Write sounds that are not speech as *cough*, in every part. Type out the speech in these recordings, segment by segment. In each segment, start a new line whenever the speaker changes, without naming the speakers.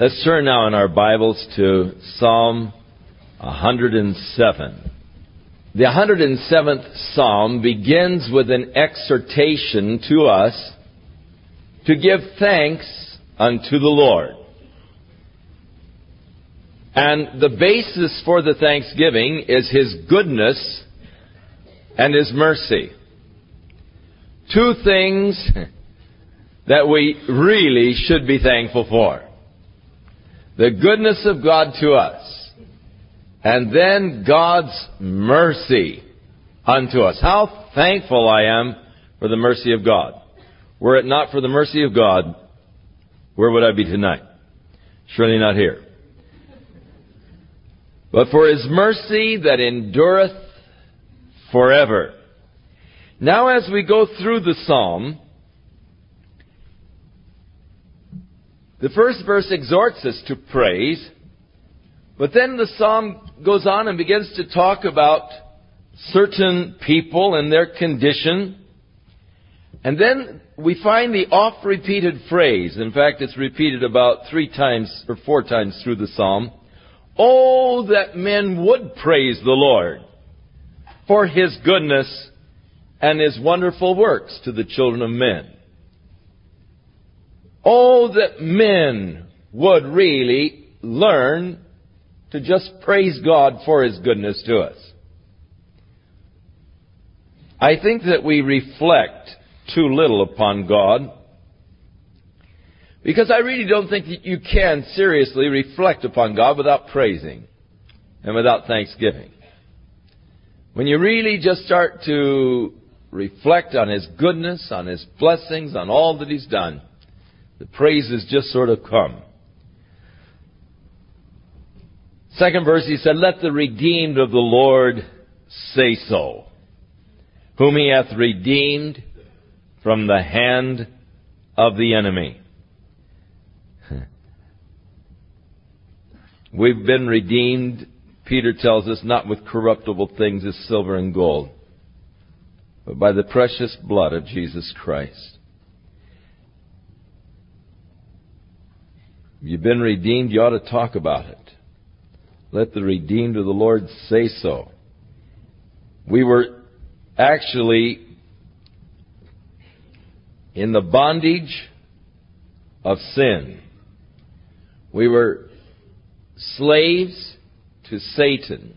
Let's turn now in our Bibles to Psalm 107. The 107th Psalm begins with an exhortation to us to give thanks unto the Lord. And the basis for the thanksgiving is His goodness and His mercy. Two things *laughs* that we really should be thankful for the goodness of God to us, and then God's mercy unto us. How thankful I am for the mercy of God. Were it not for the mercy of God, where would I be tonight? Surely not here. But for his mercy that endureth forever. Now as we go through the psalm, The first verse exhorts us to praise, but then the psalm goes on and begins to talk about certain people and their condition. And then we find the oft repeated phrase, in fact it's repeated about three times or four times through the psalm, Oh, that men would praise the Lord for his goodness and his wonderful works to the children of men. Oh, that men would really learn to just praise God for His goodness to us. I think that we reflect too little upon God because I really don't think that you can seriously reflect upon God without praising and without thanksgiving. When you really just start to reflect on His goodness, on His blessings, on all that He's done, the praises just sort of come. Second verse, he said, Let the redeemed of the Lord say so, whom he hath redeemed from the hand of the enemy. *laughs* We've been redeemed, Peter tells us, not with corruptible things as silver and gold, but by the precious blood of Jesus Christ. you've been redeemed, you ought to talk about it. Let the redeemed of the Lord say so. We were actually in the bondage of sin. We were slaves to Satan.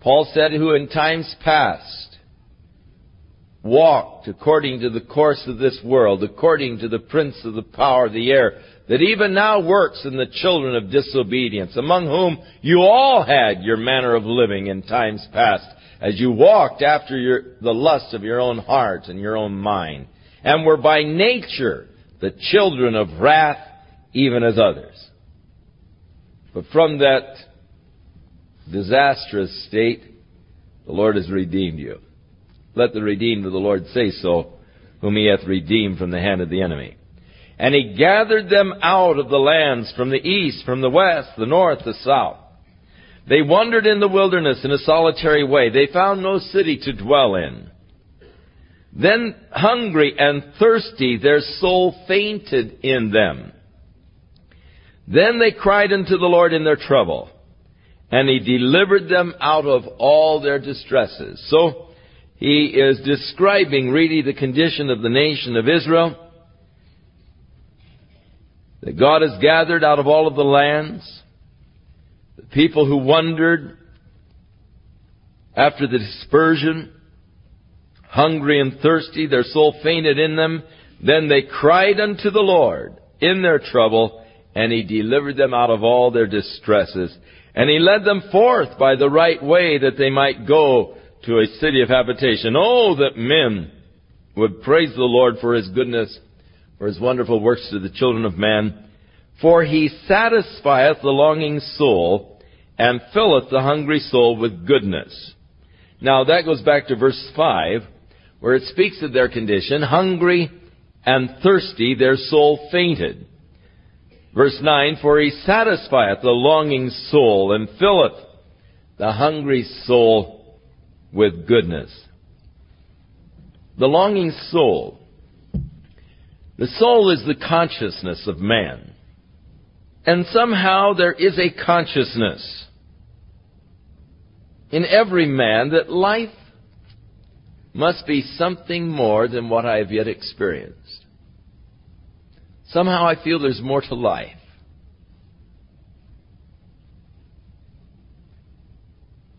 Paul said, Who in times past walked according to the course of this world, according to the prince of the power of the air, that even now works in the children of disobedience, among whom you all had your manner of living in times past, as you walked after your, the lust of your own heart and your own mind, and were by nature the children of wrath, even as others. But from that disastrous state, the Lord has redeemed you. Let the redeemed of the Lord say so, whom he hath redeemed from the hand of the enemy. And he gathered them out of the lands from the east, from the west, the north, the south. They wandered in the wilderness in a solitary way. They found no city to dwell in. Then hungry and thirsty, their soul fainted in them. Then they cried unto the Lord in their trouble, and he delivered them out of all their distresses. So, he is describing really the condition of the nation of Israel. That God has gathered out of all of the lands the people who wandered after the dispersion, hungry and thirsty, their soul fainted in them. Then they cried unto the Lord in their trouble, and He delivered them out of all their distresses. And He led them forth by the right way that they might go to a city of habitation. Oh, that men would praise the Lord for his goodness, for his wonderful works to the children of man. For he satisfieth the longing soul, and filleth the hungry soul with goodness. Now that goes back to verse 5, where it speaks of their condition. Hungry and thirsty, their soul fainted. Verse 9, For he satisfieth the longing soul, and filleth the hungry soul with goodness. The longing soul. The soul is the consciousness of man. And somehow there is a consciousness in every man that life must be something more than what I have yet experienced. Somehow I feel there's more to life.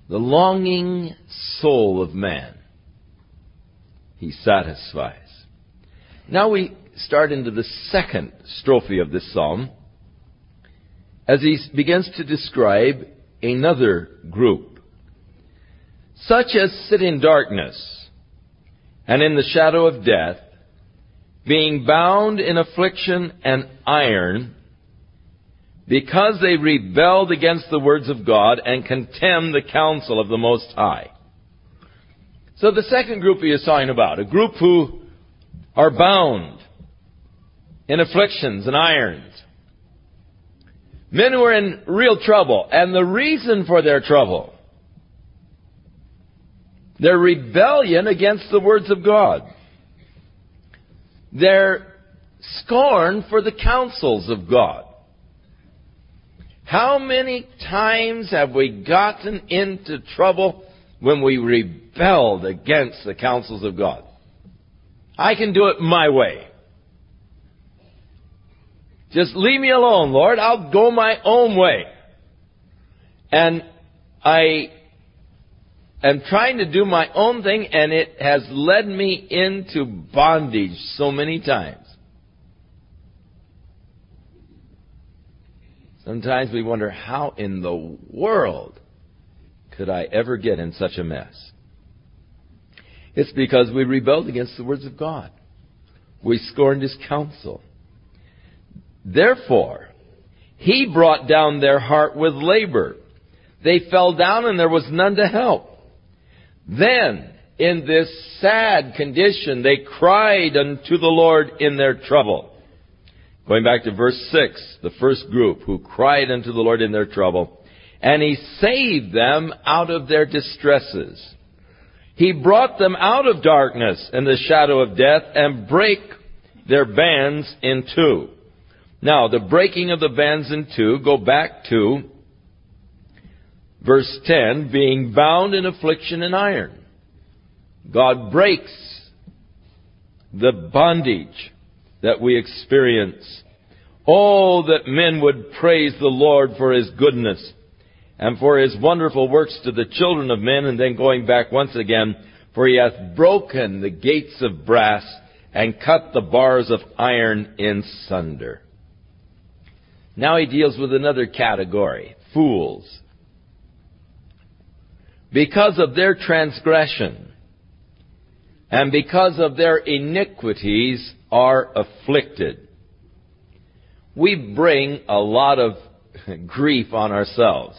the longing soul of man, he satisfies. Now we start into the second strophe of this psalm as he begins to describe another group. Such as sit in darkness and in the shadow of death, being bound in affliction and iron, because they rebelled against the words of God and contemned the counsel of the Most High. So the second group he is talking about, a group who are bound in afflictions and irons. Men who are in real trouble, and the reason for their trouble, their rebellion against the words of God, their scorn for the counsels of God. How many times have we gotten into trouble when we rebelled against the counsels of God? I can do it my way. Just leave me alone, Lord. I'll go my own way. And I am trying to do my own thing, and it has led me into bondage so many times. Sometimes we wonder how in the world could I ever get in such a mess? It's because we rebelled against the words of God. We scorned his counsel. Therefore, he brought down their heart with labor. They fell down and there was none to help. Then, in this sad condition, they cried unto the Lord in their trouble Going back to verse 6, the first group who cried unto the Lord in their trouble, and he saved them out of their distresses. He brought them out of darkness and the shadow of death and break their bands in two. Now, the breaking of the bands in two, go back to verse 10, being bound in affliction and iron. God breaks the bondage that we experience. Oh, that men would praise the Lord for His goodness and for His wonderful works to the children of men, and then going back once again, for He hath broken the gates of brass and cut the bars of iron in sunder. Now he deals with another category, fools. Because of their transgression and because of their iniquities, are afflicted. We bring a lot of *laughs* grief on ourselves.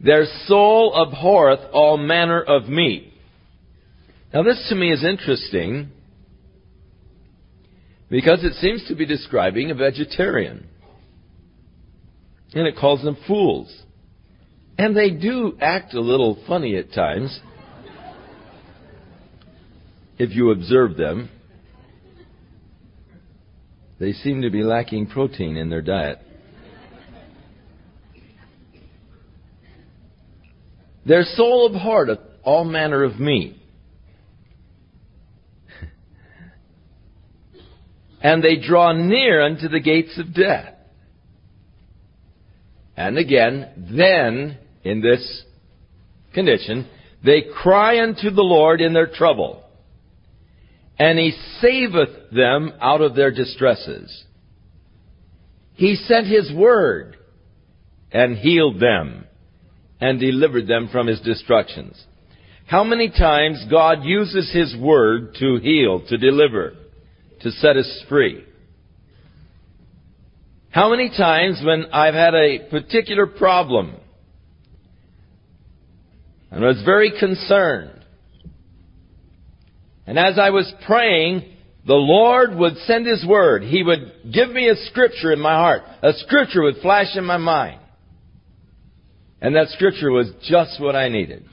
Their soul abhorreth all manner of meat. Now this to me is interesting because it seems to be describing a vegetarian. And it calls them fools. And they do act a little funny at times if you observe them. They seem to be lacking protein in their diet. Their soul abhorreth all manner of meat. *laughs* and they draw near unto the gates of death. And again, then, in this condition, they cry unto the Lord in their trouble and he saveth them out of their distresses. He sent his word and healed them and delivered them from his destructions. How many times God uses his word to heal, to deliver, to set us free? How many times when I've had a particular problem and I was very concerned and as I was praying, the Lord would send His Word. He would give me a scripture in my heart. A scripture would flash in my mind. And that scripture was just what I needed.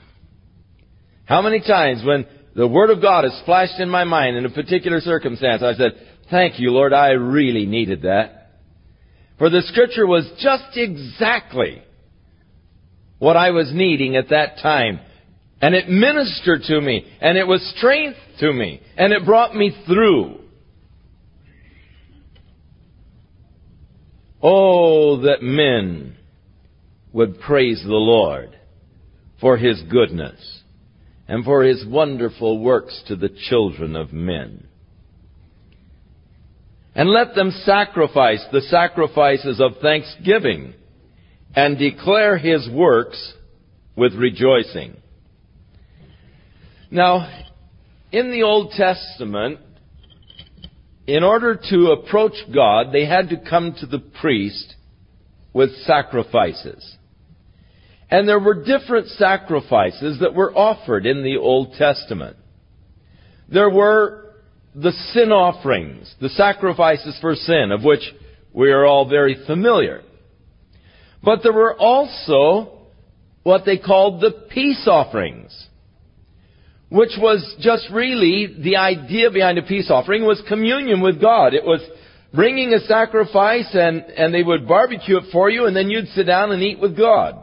How many times when the Word of God has flashed in my mind in a particular circumstance, I said, Thank you, Lord, I really needed that. For the scripture was just exactly what I was needing at that time. And it ministered to me, and it was strength to me, and it brought me through. Oh, that men would praise the Lord for his goodness and for his wonderful works to the children of men. And let them sacrifice the sacrifices of thanksgiving and declare his works with rejoicing. Now, in the Old Testament, in order to approach God, they had to come to the priest with sacrifices. And there were different sacrifices that were offered in the Old Testament. There were the sin offerings, the sacrifices for sin, of which we are all very familiar. But there were also what they called the peace offerings which was just really the idea behind a peace offering, was communion with God. It was bringing a sacrifice and, and they would barbecue it for you and then you'd sit down and eat with God.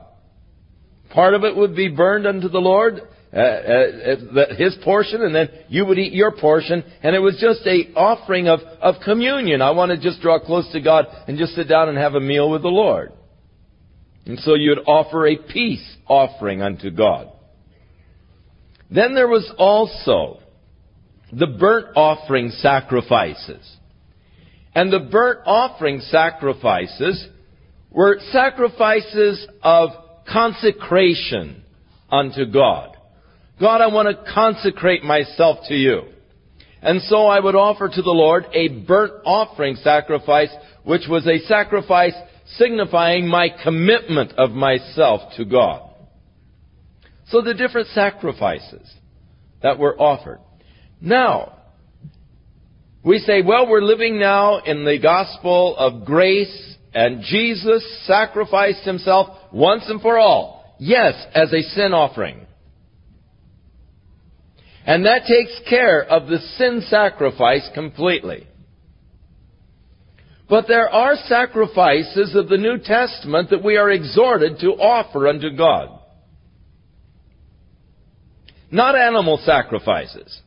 Part of it would be burned unto the Lord, uh, uh, uh His portion, and then you would eat your portion. And it was just a offering of, of communion. I want to just draw close to God and just sit down and have a meal with the Lord. And so you would offer a peace offering unto God. Then there was also the burnt offering sacrifices. And the burnt offering sacrifices were sacrifices of consecration unto God. God, I want to consecrate myself to you. And so I would offer to the Lord a burnt offering sacrifice, which was a sacrifice signifying my commitment of myself to God. So the different sacrifices that were offered. Now, we say, well, we're living now in the gospel of grace and Jesus sacrificed himself once and for all. Yes, as a sin offering. And that takes care of the sin sacrifice completely. But there are sacrifices of the New Testament that we are exhorted to offer unto God. Not animal sacrifices,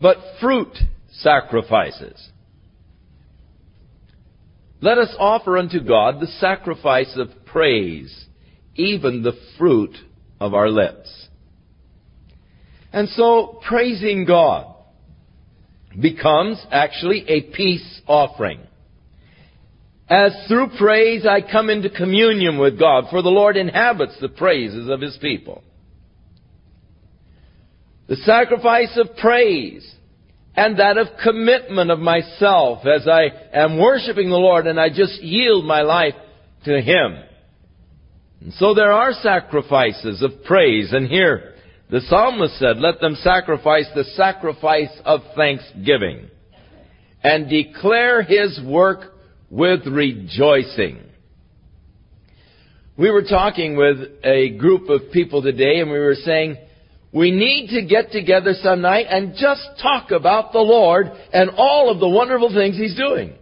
but fruit sacrifices. Let us offer unto God the sacrifice of praise, even the fruit of our lips. And so, praising God becomes actually a peace offering. As through praise I come into communion with God, for the Lord inhabits the praises of His people. The sacrifice of praise and that of commitment of myself as I am worshiping the Lord and I just yield my life to Him. And so there are sacrifices of praise, and here the psalmist said, Let them sacrifice the sacrifice of thanksgiving and declare His work with rejoicing. We were talking with a group of people today and we were saying, we need to get together some night and just talk about the Lord and all of the wonderful things He's doing.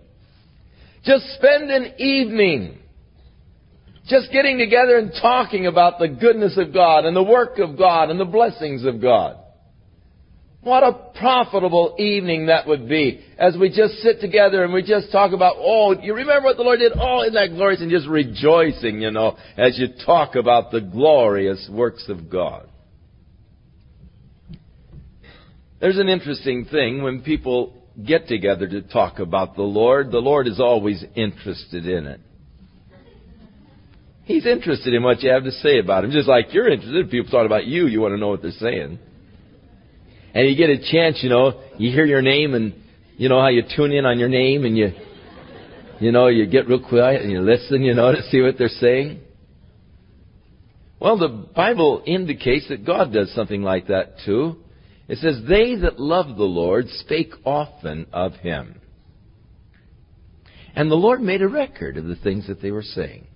Just spend an evening just getting together and talking about the goodness of God and the work of God and the blessings of God. What a profitable evening that would be as we just sit together and we just talk about, oh, you remember what the Lord did? Oh, isn't that glorious? And just rejoicing, you know, as you talk about the glorious works of God. There's an interesting thing when people get together to talk about the Lord, the Lord is always interested in it. He's interested in what you have to say about him, just like you're interested. If people talk about you, you want to know what they're saying and you get a chance, you know, you hear your name and you know how you tune in on your name and you, you know, you get real quiet and you listen, you know, *laughs* to see what they're saying. Well, the Bible indicates that God does something like that too. It says, They that love the Lord spake often of him. And the Lord made a record of the things that they were saying.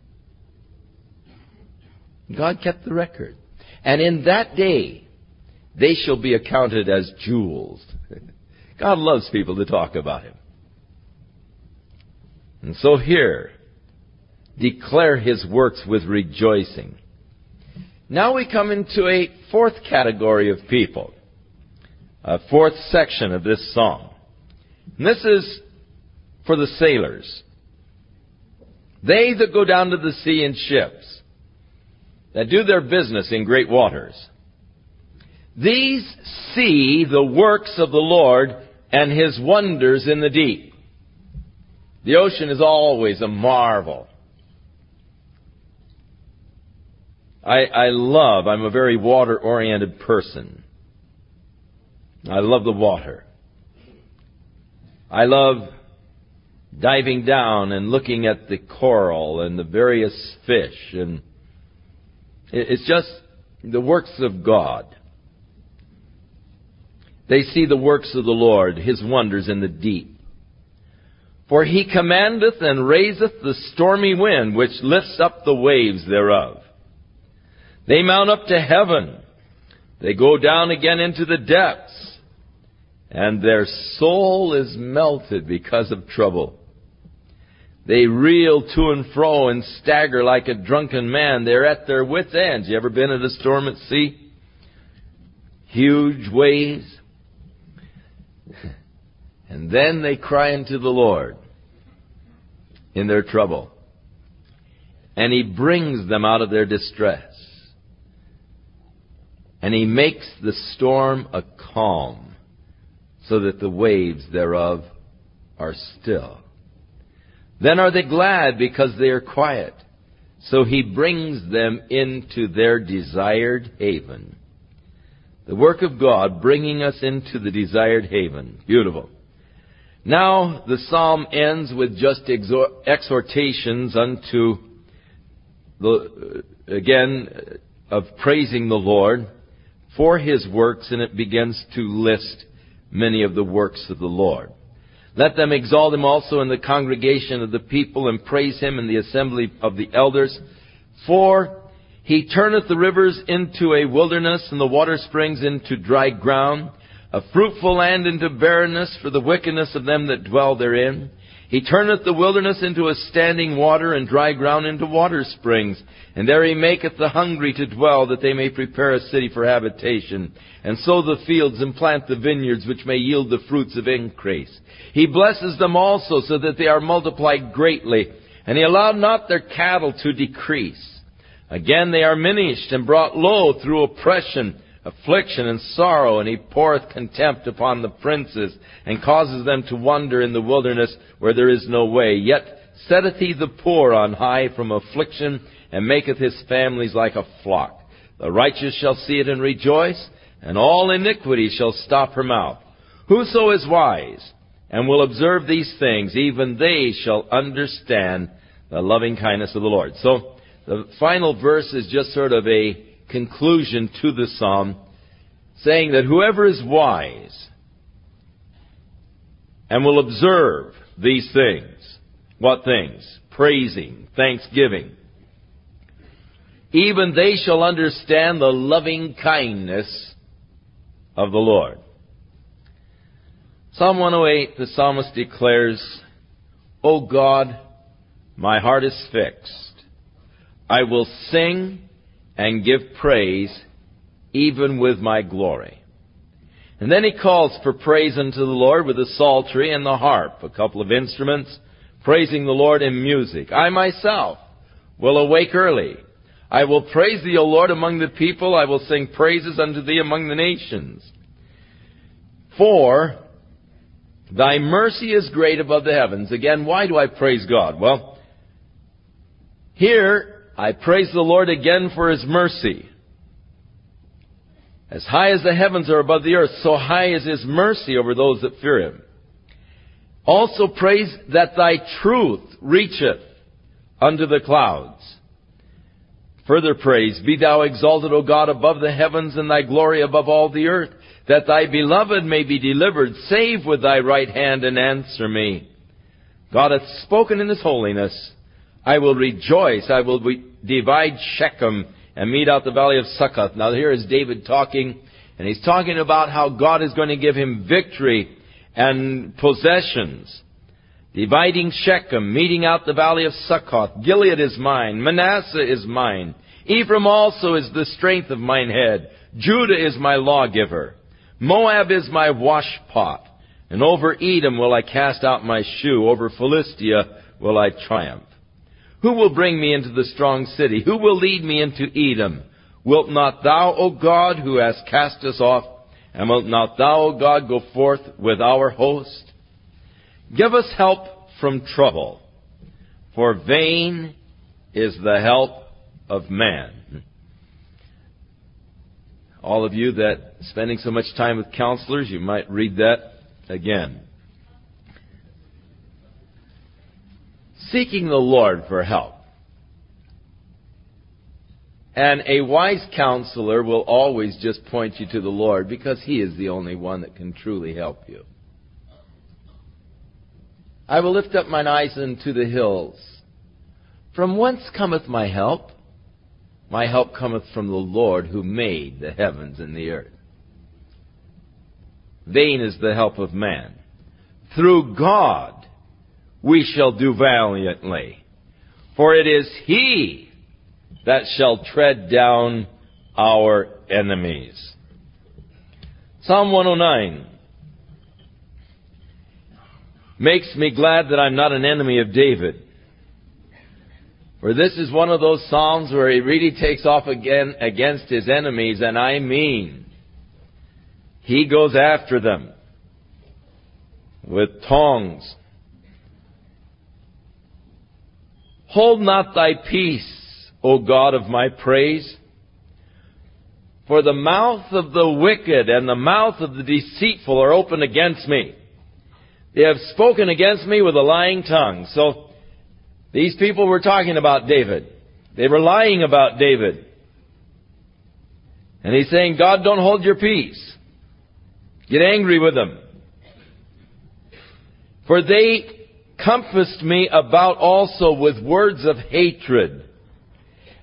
God kept the record. And in that day, they shall be accounted as jewels. *laughs* God loves people to talk about Him. And so here, declare His works with rejoicing. Now we come into a fourth category of people, a fourth section of this song. And this is for the sailors. They that go down to the sea in ships, that do their business in great waters. These see the works of the Lord and his wonders in the deep. The ocean is always a marvel. I, I love, I'm a very water oriented person. I love the water. I love diving down and looking at the coral and the various fish and it's just the works of God. They see the works of the Lord, his wonders in the deep. For he commandeth and raiseth the stormy wind, which lifts up the waves thereof. They mount up to heaven. They go down again into the depths. And their soul is melted because of trouble. They reel to and fro and stagger like a drunken man. They're at their wits' ends. You ever been in a storm at sea? Huge waves, and then they cry unto the Lord in their trouble. And He brings them out of their distress. And He makes the storm a calm, so that the waves thereof are still. Then are they glad because they are quiet. So He brings them into their desired haven. The work of God bringing us into the desired haven. Beautiful. Now the psalm ends with just exhortations unto the, uh, again, uh, of praising the Lord for his works, and it begins to list many of the works of the Lord. Let them exalt him also in the congregation of the people and praise him in the assembly of the elders, for he turneth the rivers into a wilderness and the water springs into dry ground, a fruitful land into barrenness for the wickedness of them that dwell therein. He turneth the wilderness into a standing water and dry ground into water springs. And there he maketh the hungry to dwell that they may prepare a city for habitation and sow the fields and plant the vineyards which may yield the fruits of increase. He blesses them also so that they are multiplied greatly and he allowed not their cattle to decrease. Again they are minished and brought low through oppression, affliction, and sorrow, and he poureth contempt upon the princes, and causes them to wander in the wilderness where there is no way. Yet setteth he the poor on high from affliction, and maketh his families like a flock. The righteous shall see it and rejoice, and all iniquity shall stop her mouth. Whoso is wise and will observe these things, even they shall understand the loving kindness of the Lord. So, the final verse is just sort of a conclusion to the psalm, saying that whoever is wise and will observe these things, what things? Praising, thanksgiving. Even they shall understand the loving kindness of the Lord. Psalm 108, the psalmist declares, O God, my heart is fixed. I will sing and give praise even with my glory. And then he calls for praise unto the Lord with the psaltery and the harp, a couple of instruments, praising the Lord in music. I myself will awake early. I will praise thee, O Lord, among the people. I will sing praises unto thee among the nations. For thy mercy is great above the heavens. Again, why do I praise God? Well, here I praise the Lord again for his mercy. As high as the heavens are above the earth, so high is his mercy over those that fear him. Also praise that thy truth reacheth unto the clouds. Further praise, be thou exalted, O God, above the heavens, and thy glory above all the earth, that thy beloved may be delivered. Save with thy right hand and answer me. God hath spoken in his holiness. I will rejoice. I will divide Shechem and mete out the valley of Succoth. Now here is David talking, and he's talking about how God is going to give him victory and possessions. Dividing Shechem, meting out the valley of Succoth. Gilead is mine. Manasseh is mine. Ephraim also is the strength of mine head. Judah is my lawgiver. Moab is my washpot. And over Edom will I cast out my shoe. Over Philistia will I triumph. Who will bring me into the strong city? Who will lead me into Edom? Wilt not thou, O God, who hast cast us off, and wilt not thou, O God, go forth with our host? Give us help from trouble, for vain is the help of man. All of you that spending so much time with counselors, you might read that again. seeking the Lord for help. And a wise counselor will always just point you to the Lord because He is the only one that can truly help you. I will lift up mine eyes unto the hills. From whence cometh my help? My help cometh from the Lord who made the heavens and the earth. Vain is the help of man. Through God we shall do valiantly. For it is he that shall tread down our enemies. Psalm 109 makes me glad that I'm not an enemy of David. For this is one of those psalms where he really takes off again against his enemies, and I mean, he goes after them with tongs Hold not thy peace, O God of my praise. For the mouth of the wicked and the mouth of the deceitful are open against me. They have spoken against me with a lying tongue. So these people were talking about David. They were lying about David. And he's saying, God, don't hold your peace. Get angry with them. For they compassed me about also with words of hatred,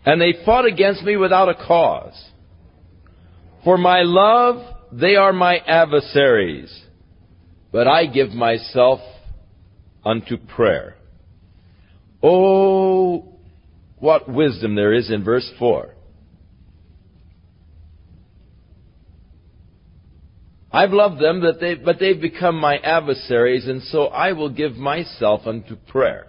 and they fought against me without a cause. For my love, they are my adversaries, but I give myself unto prayer. Oh, what wisdom there is in verse 4. I've loved them, that they, but they've become my adversaries, and so I will give myself unto prayer.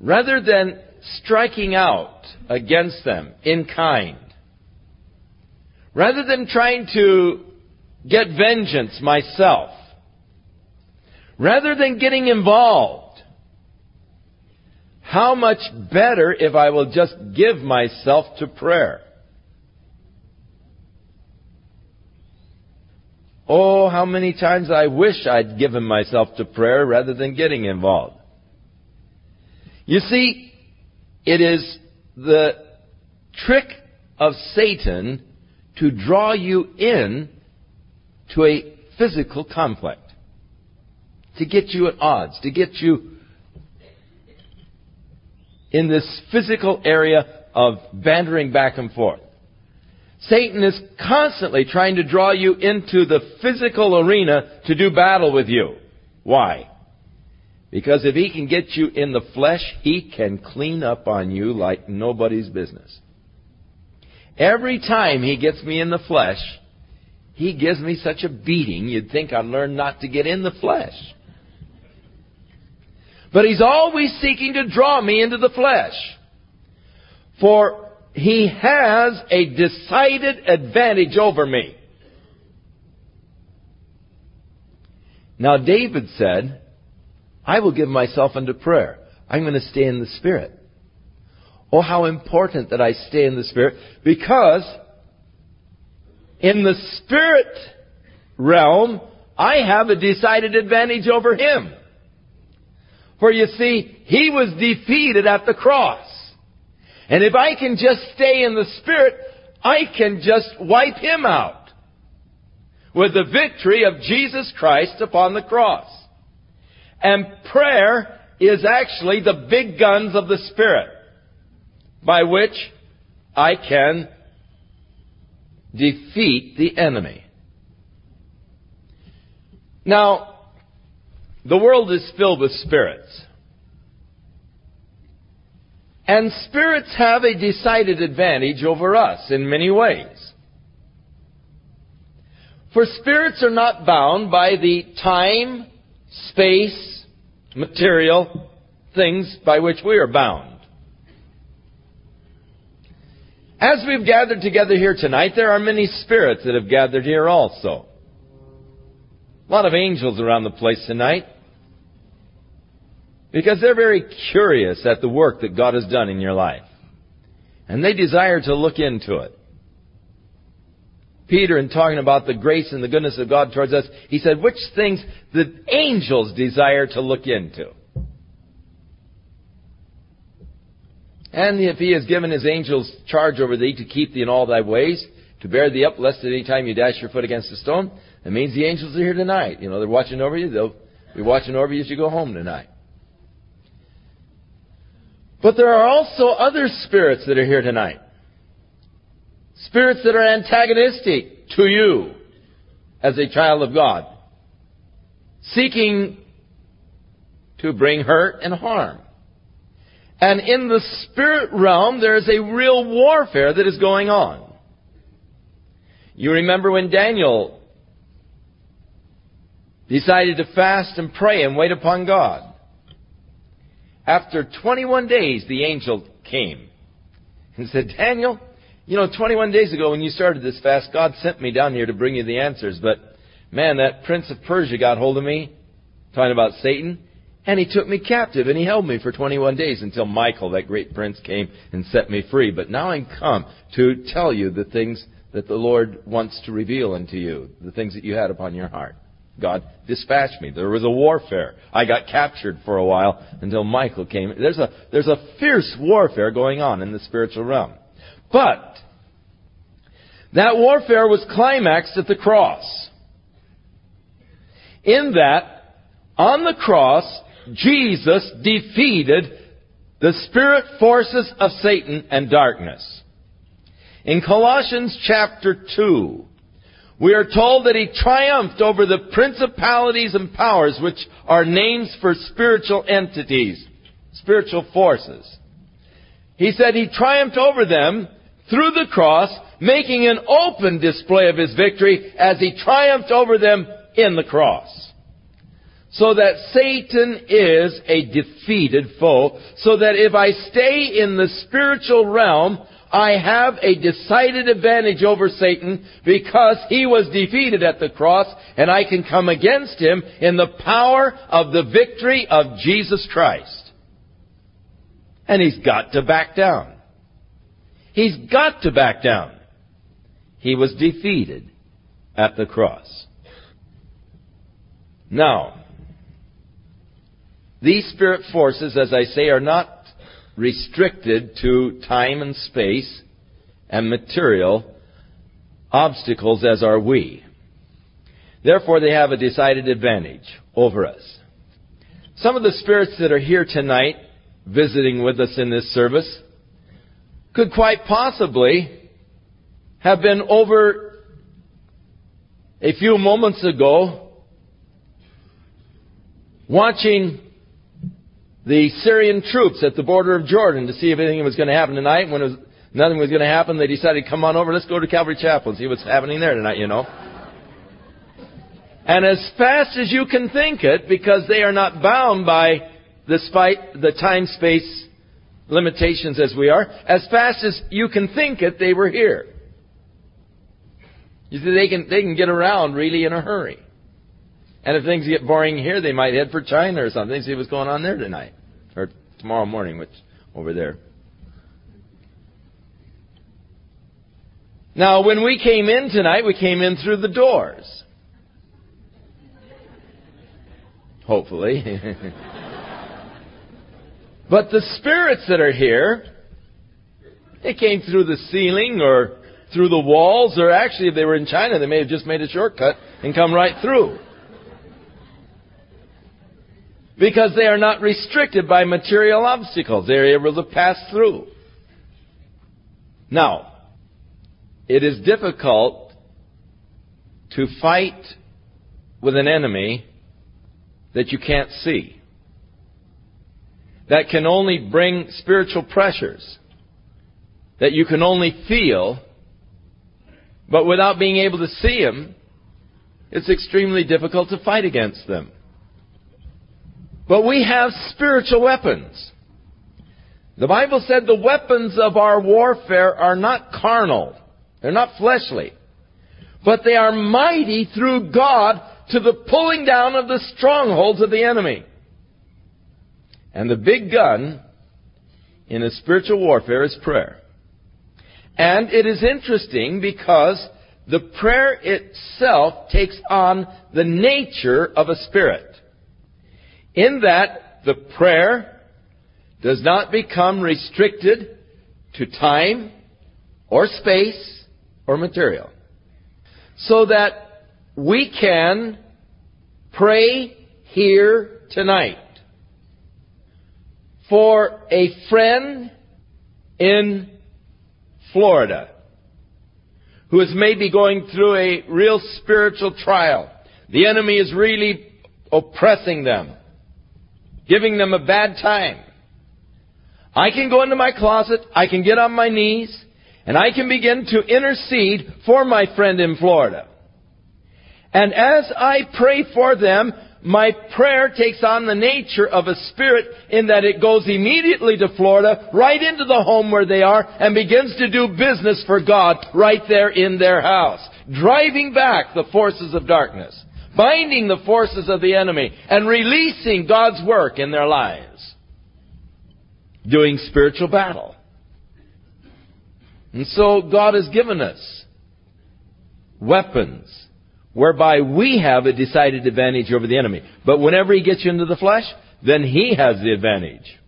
Rather than striking out against them in kind, rather than trying to get vengeance myself, rather than getting involved, how much better if I will just give myself to prayer? Oh, how many times I wish I'd given myself to prayer rather than getting involved. You see, it is the trick of Satan to draw you in to a physical conflict, to get you at odds, to get you in this physical area of bantering back and forth. Satan is constantly trying to draw you into the physical arena to do battle with you. Why? Because if he can get you in the flesh, he can clean up on you like nobody's business. Every time he gets me in the flesh, he gives me such a beating, you'd think I'd learn not to get in the flesh. But he's always seeking to draw me into the flesh. For he has a decided advantage over me. Now, David said, I will give myself unto prayer. I'm going to stay in the Spirit. Oh, how important that I stay in the Spirit because in the Spirit realm, I have a decided advantage over him. For you see, he was defeated at the cross. And if I can just stay in the Spirit, I can just wipe him out with the victory of Jesus Christ upon the cross. And prayer is actually the big guns of the Spirit by which I can defeat the enemy. Now, the world is filled with spirits. And spirits have a decided advantage over us in many ways. For spirits are not bound by the time, space, material things by which we are bound. As we've gathered together here tonight, there are many spirits that have gathered here also. A lot of angels around the place tonight. Because they're very curious at the work that God has done in your life. And they desire to look into it. Peter, in talking about the grace and the goodness of God towards us, he said, which things the angels desire to look into. And if he has given his angels charge over thee to keep thee in all thy ways, to bear thee up, lest at any time you dash your foot against a stone, that means the angels are here tonight. You know, they're watching over you. They'll be watching over you as you go home tonight. But there are also other spirits that are here tonight. Spirits that are antagonistic to you as a child of God, seeking to bring hurt and harm. And in the spirit realm, there is a real warfare that is going on. You remember when Daniel decided to fast and pray and wait upon God. After 21 days, the angel came and said, Daniel, you know, 21 days ago when you started this fast, God sent me down here to bring you the answers, but man, that prince of Persia got hold of me, talking about Satan, and he took me captive and he held me for 21 days until Michael, that great prince, came and set me free. But now I'm come to tell you the things that the Lord wants to reveal unto you, the things that you had upon your heart. God dispatched me. There was a warfare. I got captured for a while until Michael came. There's a, there's a fierce warfare going on in the spiritual realm. But, that warfare was climaxed at the cross. In that, on the cross, Jesus defeated the spirit forces of Satan and darkness. In Colossians chapter 2, we are told that he triumphed over the principalities and powers, which are names for spiritual entities, spiritual forces. He said he triumphed over them through the cross, making an open display of his victory as he triumphed over them in the cross. So that Satan is a defeated foe, so that if I stay in the spiritual realm, I have a decided advantage over Satan because he was defeated at the cross and I can come against him in the power of the victory of Jesus Christ. And he's got to back down. He's got to back down. He was defeated at the cross. Now, these spirit forces, as I say, are not restricted to time and space and material obstacles as are we. Therefore, they have a decided advantage over us. Some of the spirits that are here tonight visiting with us in this service could quite possibly have been over a few moments ago watching the Syrian troops at the border of Jordan to see if anything was going to happen tonight. When was, nothing was going to happen, they decided, come on over, let's go to Calvary Chapel and see what's happening there tonight, you know. And as fast as you can think it, because they are not bound by despite the time space limitations as we are, as fast as you can think it, they were here. You see, they can, they can get around really in a hurry. And if things get boring here, they might head for China or something, see what's going on there tonight or tomorrow morning, which over there. Now, when we came in tonight, we came in through the doors. Hopefully. *laughs* but the spirits that are here, they came through the ceiling or through the walls, or actually, if they were in China, they may have just made a shortcut and come right through because they are not restricted by material obstacles. They are able to pass through. Now, it is difficult to fight with an enemy that you can't see, that can only bring spiritual pressures, that you can only feel, but without being able to see them, it's extremely difficult to fight against them. But we have spiritual weapons. The Bible said the weapons of our warfare are not carnal. They're not fleshly. But they are mighty through God to the pulling down of the strongholds of the enemy. And the big gun in a spiritual warfare is prayer. And it is interesting because the prayer itself takes on the nature of a spirit in that the prayer does not become restricted to time or space or material. So that we can pray here tonight for a friend in Florida who is maybe going through a real spiritual trial. The enemy is really oppressing them giving them a bad time. I can go into my closet, I can get on my knees, and I can begin to intercede for my friend in Florida. And as I pray for them, my prayer takes on the nature of a spirit in that it goes immediately to Florida, right into the home where they are, and begins to do business for God right there in their house, driving back the forces of darkness binding the forces of the enemy, and releasing God's work in their lives. Doing spiritual battle. And so God has given us weapons whereby we have a decided advantage over the enemy. But whenever he gets you into the flesh, then he has the advantage.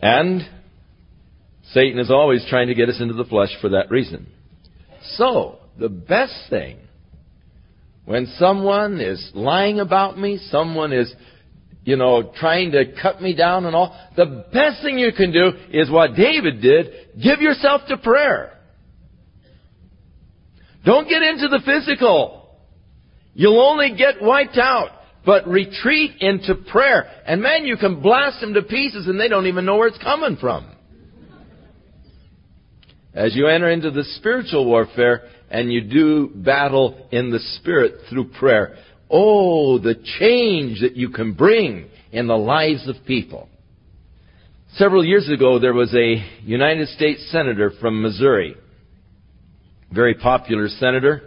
And Satan is always trying to get us into the flesh for that reason. So, the best thing when someone is lying about me, someone is, you know, trying to cut me down and all, the best thing you can do is what David did give yourself to prayer. Don't get into the physical. You'll only get wiped out. But retreat into prayer. And man, you can blast them to pieces and they don't even know where it's coming from. As you enter into the spiritual warfare, and you do battle in the Spirit through prayer. Oh, the change that you can bring in the lives of people. Several years ago, there was a United States Senator from Missouri, very popular senator.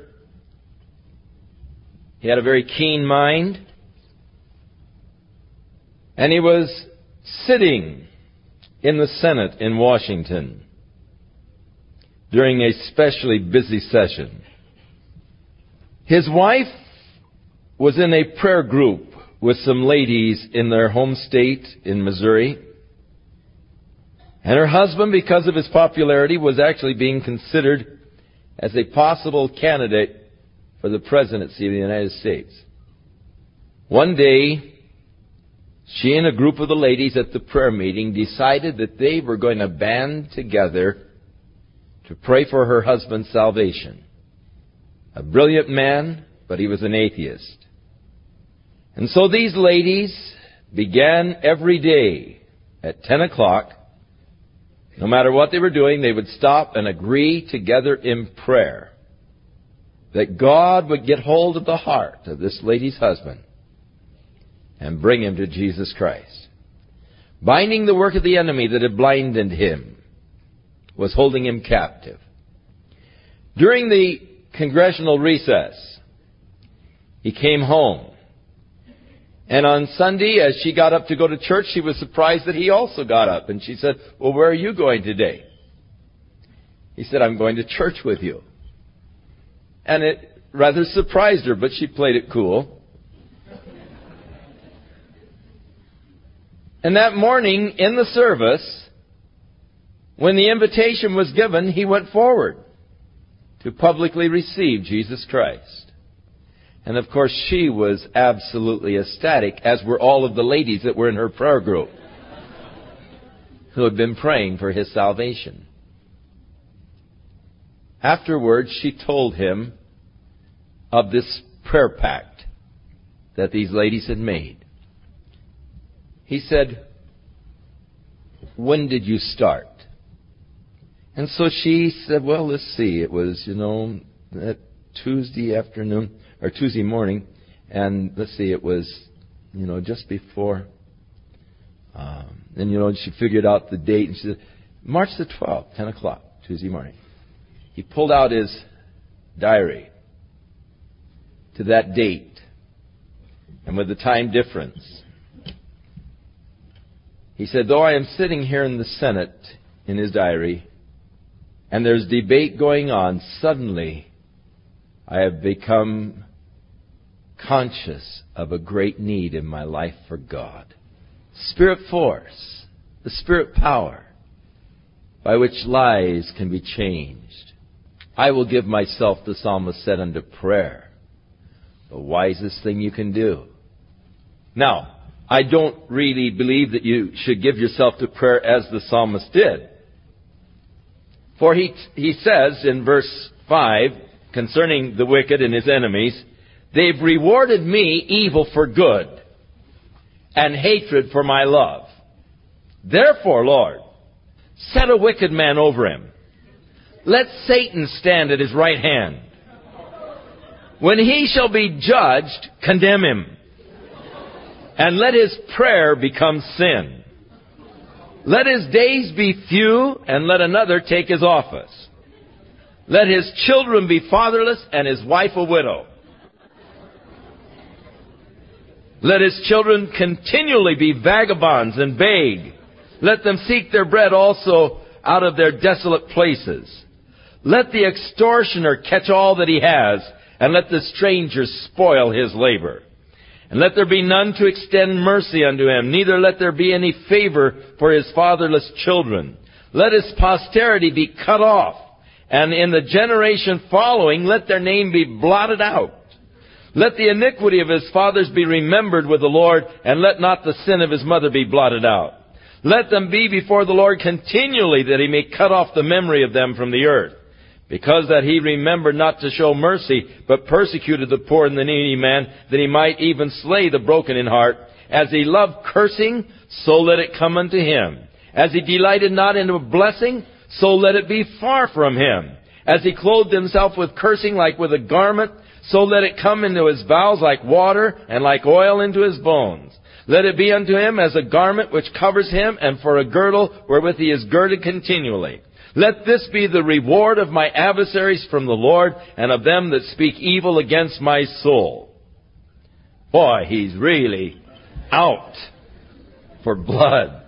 He had a very keen mind, and he was sitting in the Senate in Washington during a specially busy session. His wife was in a prayer group with some ladies in their home state in Missouri. And her husband, because of his popularity, was actually being considered as a possible candidate for the presidency of the United States. One day, she and a group of the ladies at the prayer meeting decided that they were going to band together to pray for her husband's salvation. A brilliant man, but he was an atheist. And so these ladies began every day at 10 o'clock. No matter what they were doing, they would stop and agree together in prayer that God would get hold of the heart of this lady's husband and bring him to Jesus Christ, binding the work of the enemy that had blinded him was holding him captive. During the congressional recess, he came home. And on Sunday, as she got up to go to church, she was surprised that he also got up. And she said, Well, where are you going today? He said, I'm going to church with you. And it rather surprised her, but she played it cool. and that morning in the service, when the invitation was given, he went forward to publicly receive Jesus Christ. And of course, she was absolutely ecstatic, as were all of the ladies that were in her prayer group *laughs* who had been praying for his salvation. Afterwards, she told him of this prayer pact that these ladies had made. He said, When did you start? And so she said, well, let's see. It was, you know, that Tuesday afternoon or Tuesday morning, and let's see, it was, you know, just before. Um, and you know, she figured out the date, and she said, March the 12th, 10 o'clock, Tuesday morning. He pulled out his diary to that date, and with the time difference. He said, Though I am sitting here in the Senate, in his diary, and there's debate going on, suddenly I have become conscious of a great need in my life for God. Spirit force, the spirit power by which lies can be changed. I will give myself, the psalmist said, unto prayer, the wisest thing you can do. Now, I don't really believe that you should give yourself to prayer as the psalmist did. For he, he says in verse 5 concerning the wicked and his enemies, they've rewarded me evil for good and hatred for my love. Therefore, Lord, set a wicked man over him. Let Satan stand at his right hand. When he shall be judged, condemn him. And let his prayer become sin. Let his days be few, and let another take his office. Let his children be fatherless, and his wife a widow. Let his children continually be vagabonds and beg. Let them seek their bread also out of their desolate places. Let the extortioner catch all that he has, and let the stranger spoil his labor. And let there be none to extend mercy unto him, neither let there be any favor for his fatherless children. Let his posterity be cut off, and in the generation following let their name be blotted out. Let the iniquity of his fathers be remembered with the Lord, and let not the sin of his mother be blotted out. Let them be before the Lord continually, that he may cut off the memory of them from the earth. Because that he remembered not to show mercy, but persecuted the poor and the needy man, that he might even slay the broken in heart. As he loved cursing, so let it come unto him. As he delighted not in a blessing, so let it be far from him. As he clothed himself with cursing like with a garment, so let it come into his bowels like water and like oil into his bones. Let it be unto him as a garment which covers him and for a girdle wherewith he is girded continually. Let this be the reward of my adversaries from the Lord and of them that speak evil against my soul. Boy, he's really out for blood.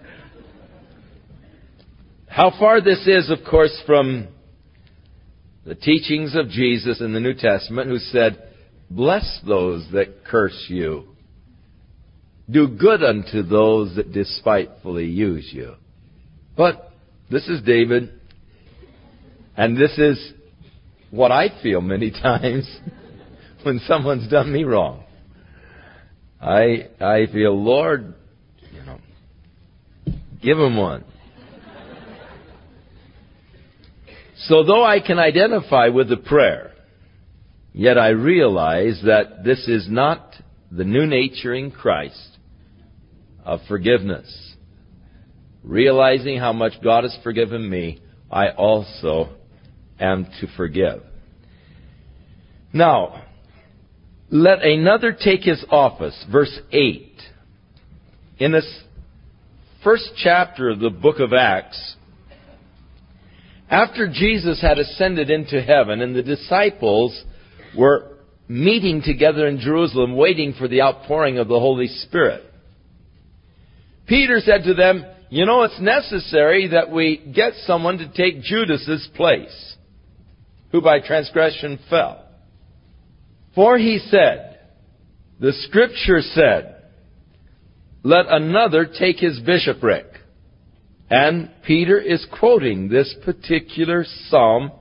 How far this is, of course, from the teachings of Jesus in the New Testament, who said, Bless those that curse you. Do good unto those that despitefully use you. But this is David and this is what I feel many *laughs* times when someone's done me wrong. I, I feel, Lord, you know, give him one. So though I can identify with the prayer, yet I realize that this is not the new nature in Christ of forgiveness. Realizing how much God has forgiven me, I also and to forgive. Now, let another take his office. Verse 8. In this first chapter of the book of Acts, after Jesus had ascended into heaven and the disciples were meeting together in Jerusalem waiting for the outpouring of the Holy Spirit, Peter said to them, You know, it's necessary that we get someone to take Judas's place who by transgression fell. For he said, the scripture said, let another take his bishopric. And Peter is quoting this particular psalm,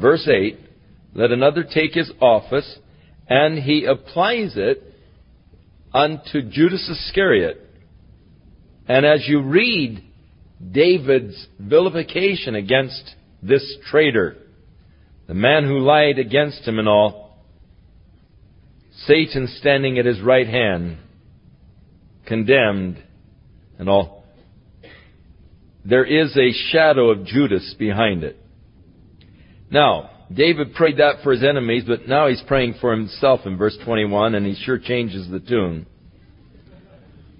verse 8, let another take his office, and he applies it unto Judas Iscariot. And as you read David's vilification against this traitor, the man who lied against him and all, Satan standing at his right hand, condemned and all. There is a shadow of Judas behind it. Now, David prayed that for his enemies, but now he's praying for himself in verse 21, and he sure changes the tune.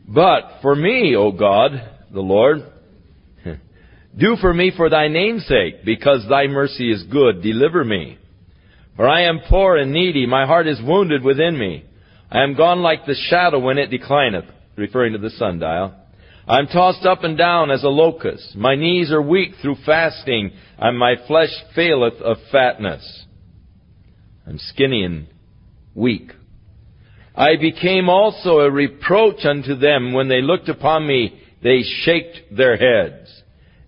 But for me, O God, the Lord, do for me for thy name's sake, because thy mercy is good, deliver me. For I am poor and needy, my heart is wounded within me. I am gone like the shadow when it declineth, referring to the sundial. I am tossed up and down as a locust. My knees are weak through fasting, and my flesh faileth of fatness. I'm skinny and weak. I became also a reproach unto them when they looked upon me, they shaked their heads.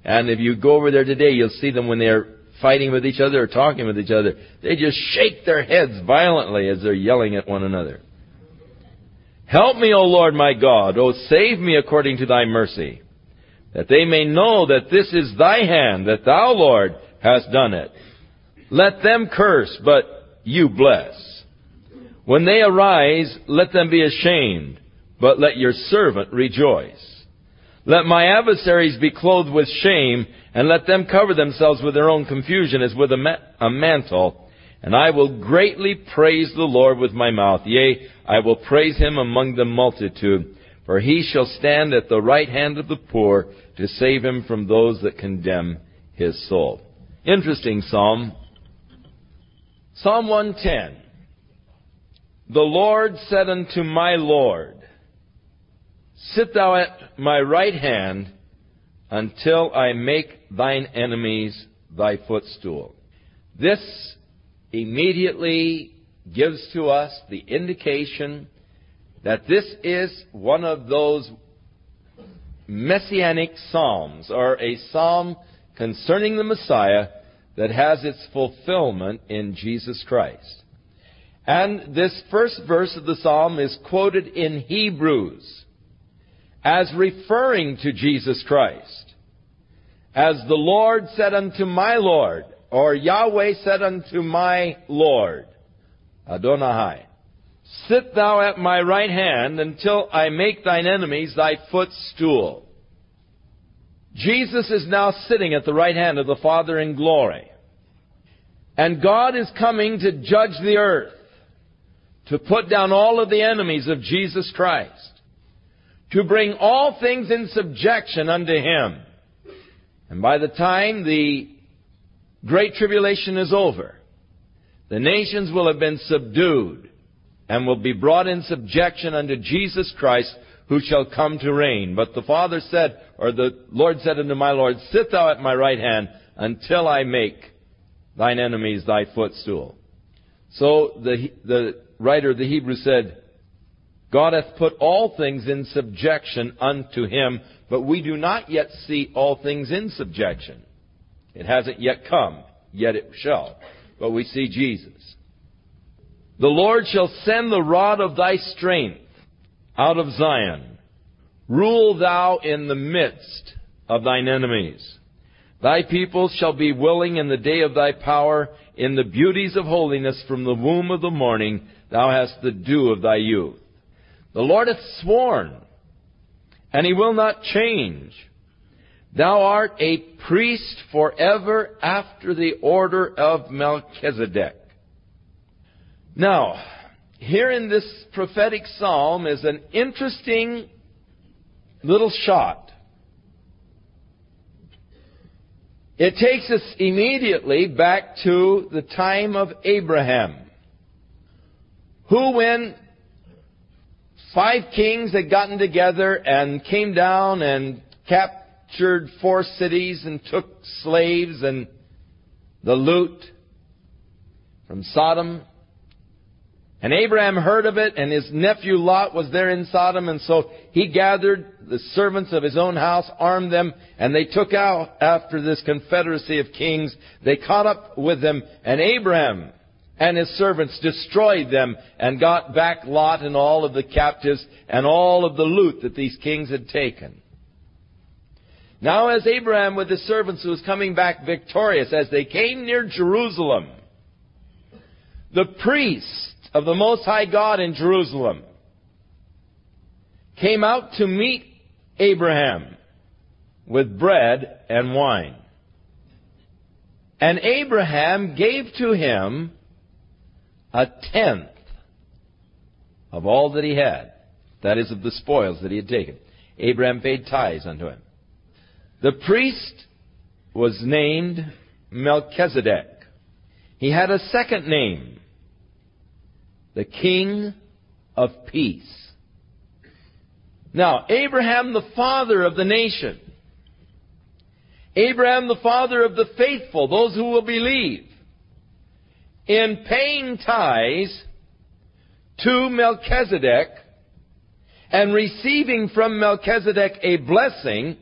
And if you go over there today, you'll see them when they're fighting with each other or talking with each other. They just shake their heads violently as they're yelling at one another. Help me, O Lord my God. O save me according to thy mercy, that they may know that this is thy hand, that thou, Lord, hast done it. Let them curse, but you bless. When they arise, let them be ashamed, but let your servant rejoice. Let my adversaries be clothed with shame, and let them cover themselves with their own confusion as with a, ma- a mantle. And I will greatly praise the Lord with my mouth. Yea, I will praise him among the multitude. For he shall stand at the right hand of the poor to save him from those that condemn his soul. Interesting psalm. Psalm 110. The Lord said unto my Lord, Sit thou at my right hand until I make thine enemies thy footstool. This immediately gives to us the indication that this is one of those messianic psalms, or a psalm concerning the Messiah that has its fulfillment in Jesus Christ. And this first verse of the psalm is quoted in Hebrews as referring to Jesus Christ. As the Lord said unto my Lord, or Yahweh said unto my Lord, Adonai, sit thou at my right hand until I make thine enemies thy footstool. Jesus is now sitting at the right hand of the Father in glory. And God is coming to judge the earth, to put down all of the enemies of Jesus Christ to bring all things in subjection unto Him. And by the time the Great Tribulation is over, the nations will have been subdued and will be brought in subjection unto Jesus Christ who shall come to reign. But the Father said, or the Lord said unto my Lord, Sit thou at my right hand until I make thine enemies thy footstool. So the, the writer of the Hebrew said, God hath put all things in subjection unto him, but we do not yet see all things in subjection. It hasn't yet come, yet it shall. But we see Jesus. The Lord shall send the rod of thy strength out of Zion. Rule thou in the midst of thine enemies. Thy people shall be willing in the day of thy power, in the beauties of holiness from the womb of the morning, thou hast the dew of thy youth. The Lord hath sworn, and he will not change. Thou art a priest forever after the order of Melchizedek. Now, here in this prophetic psalm is an interesting little shot. It takes us immediately back to the time of Abraham, who, when five kings had gotten together and came down and captured four cities and took slaves and the loot from Sodom. And Abraham heard of it, and his nephew Lot was there in Sodom, and so he gathered the servants of his own house, armed them, and they took out after this confederacy of kings. They caught up with them, and Abraham and his servants destroyed them and got back Lot and all of the captives and all of the loot that these kings had taken. Now as Abraham with his servants was coming back victorious, as they came near Jerusalem, the priest of the Most High God in Jerusalem came out to meet Abraham with bread and wine. And Abraham gave to him a tenth of all that he had, that is, of the spoils that he had taken. Abraham paid tithes unto him. The priest was named Melchizedek. He had a second name, the King of Peace. Now, Abraham, the father of the nation, Abraham, the father of the faithful, those who will believe, in paying tithes to Melchizedek and receiving from Melchizedek a blessing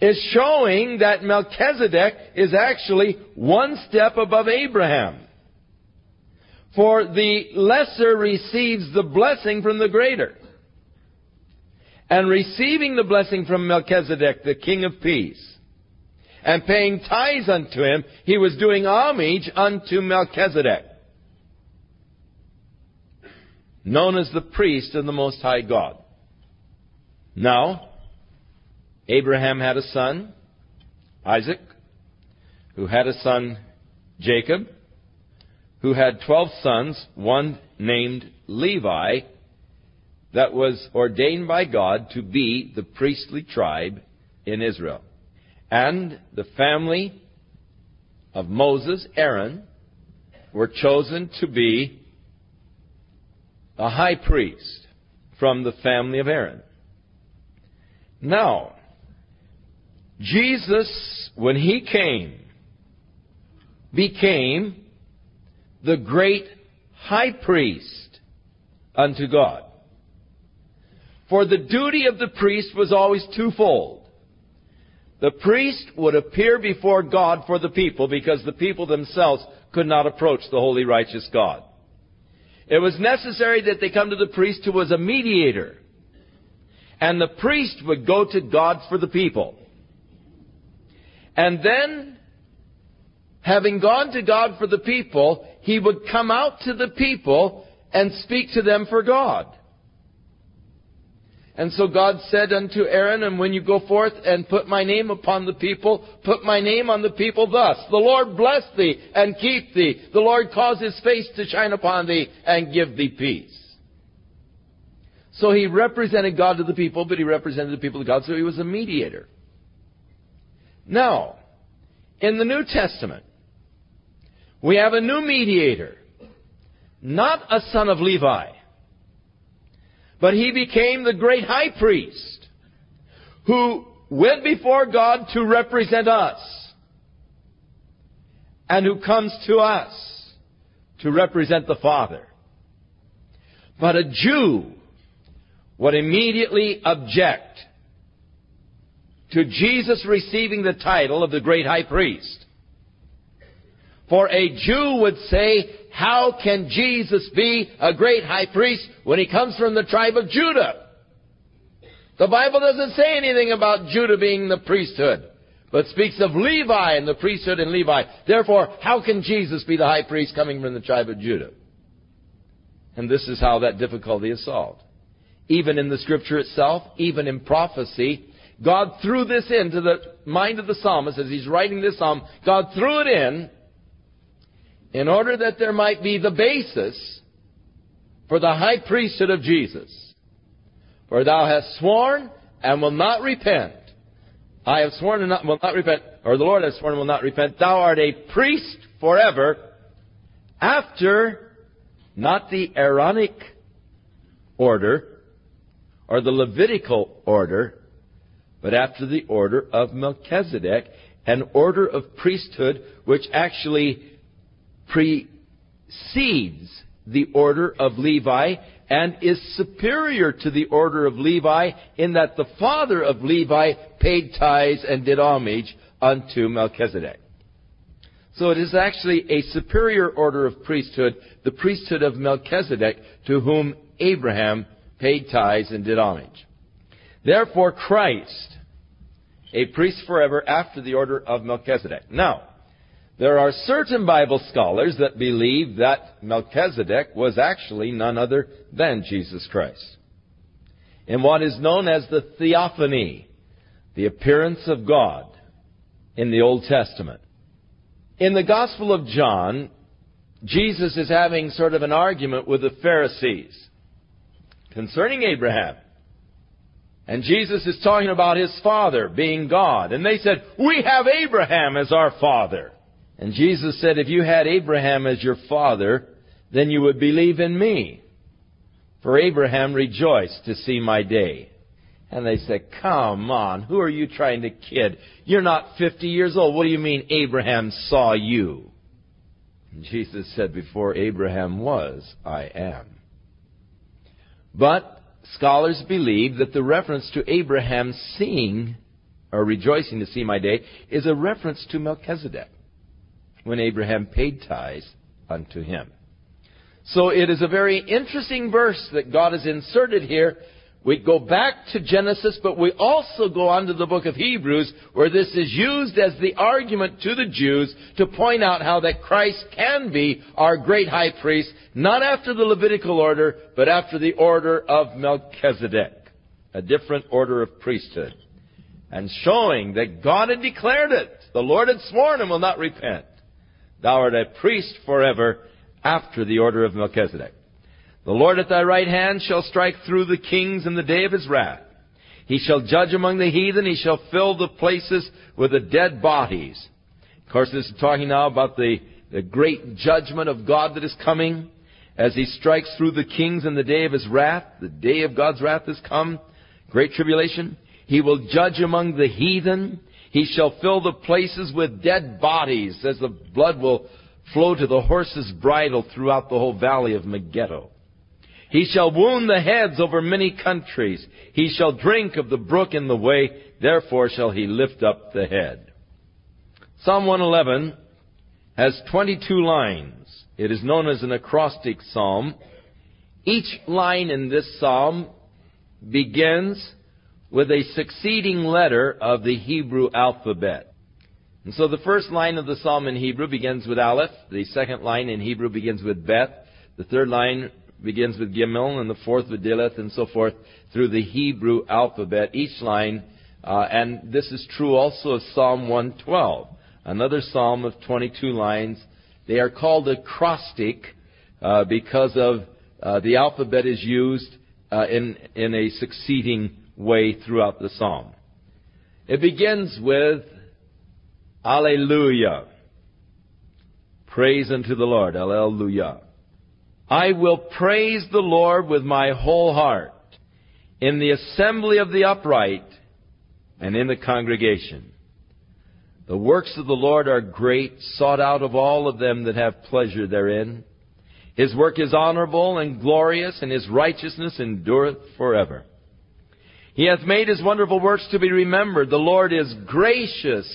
is showing that Melchizedek is actually one step above Abraham. For the lesser receives the blessing from the greater. And receiving the blessing from Melchizedek, the king of peace, and paying tithes unto him, he was doing homage unto Melchizedek, known as the priest of the Most High God. Now, Abraham had a son, Isaac, who had a son, Jacob, who had twelve sons, one named Levi, that was ordained by God to be the priestly tribe in Israel. And the family of Moses, Aaron, were chosen to be a high priest from the family of Aaron. Now, Jesus, when he came, became the great high priest unto God. For the duty of the priest was always twofold. The priest would appear before God for the people because the people themselves could not approach the holy righteous God. It was necessary that they come to the priest who was a mediator. And the priest would go to God for the people. And then, having gone to God for the people, he would come out to the people and speak to them for God. And so God said unto Aaron, And when you go forth and put my name upon the people, put my name on the people thus. The Lord bless thee and keep thee. The Lord cause his face to shine upon thee and give thee peace. So he represented God to the people, but he represented the people to God, so he was a mediator. Now, in the New Testament, we have a new mediator, not a son of Levi but he became the great high priest who went before God to represent us and who comes to us to represent the Father. But a Jew would immediately object to Jesus receiving the title of the great high priest. For a Jew would say, how can Jesus be a great high priest when he comes from the tribe of Judah? The Bible doesn't say anything about Judah being the priesthood, but speaks of Levi and the priesthood in Levi. Therefore, how can Jesus be the high priest coming from the tribe of Judah? And this is how that difficulty is solved. Even in the scripture itself, even in prophecy, God threw this into the mind of the psalmist as he's writing this psalm. God threw it in in order that there might be the basis for the high priesthood of Jesus. For thou hast sworn and will not repent. I have sworn and not, will not repent, or the Lord has sworn and will not repent. Thou art a priest forever after not the Aaronic order or the Levitical order, but after the order of Melchizedek, an order of priesthood which actually precedes the order of Levi and is superior to the order of Levi in that the father of Levi paid tithes and did homage unto Melchizedek. So it is actually a superior order of priesthood, the priesthood of Melchizedek, to whom Abraham paid tithes and did homage. Therefore Christ, a priest forever after the order of Melchizedek. Now, there are certain Bible scholars that believe that Melchizedek was actually none other than Jesus Christ. In what is known as the theophany, the appearance of God in the Old Testament. In the Gospel of John, Jesus is having sort of an argument with the Pharisees concerning Abraham. And Jesus is talking about his father being God. And they said, We have Abraham as our father. And Jesus said, If you had Abraham as your father, then you would believe in me. For Abraham rejoiced to see my day. And they said, Come on, who are you trying to kid? You're not 50 years old. What do you mean Abraham saw you? And Jesus said, Before Abraham was, I am. But scholars believe that the reference to Abraham seeing or rejoicing to see my day is a reference to Melchizedek when Abraham paid tithes unto him. So it is a very interesting verse that God has inserted here. We go back to Genesis, but we also go on to the book of Hebrews, where this is used as the argument to the Jews to point out how that Christ can be our great high priest, not after the Levitical order, but after the order of Melchizedek, a different order of priesthood, and showing that God had declared it. The Lord had sworn and will not repent. Thou art a priest forever after the order of Melchizedek. The Lord at thy right hand shall strike through the kings in the day of his wrath. He shall judge among the heathen. He shall fill the places with the dead bodies. Of course, this is talking now about the, the great judgment of God that is coming as he strikes through the kings in the day of his wrath. The day of God's wrath has come. Great tribulation. He will judge among the heathen. He shall fill the places with dead bodies, as the blood will flow to the horse's bridle throughout the whole valley of Megiddo. He shall wound the heads over many countries. He shall drink of the brook in the way. Therefore shall he lift up the head. Psalm 111 has 22 lines. It is known as an acrostic psalm. Each line in this psalm begins with a succeeding letter of the Hebrew alphabet. And so the first line of the psalm in Hebrew begins with Aleph, the second line in Hebrew begins with Beth, the third line begins with Gimel, and the fourth with Daleth, and so forth, through the Hebrew alphabet, each line. Uh, and this is true also of Psalm 112, another psalm of 22 lines. They are called acrostic uh, because of uh, the alphabet is used uh, in, in a succeeding way throughout the psalm. It begins with Alleluia. Praise unto the Lord. Alleluia. I will praise the Lord with my whole heart in the assembly of the upright and in the congregation. The works of the Lord are great, sought out of all of them that have pleasure therein. His work is honorable and glorious, and his righteousness endureth forever. He hath made his wonderful works to be remembered. The Lord is gracious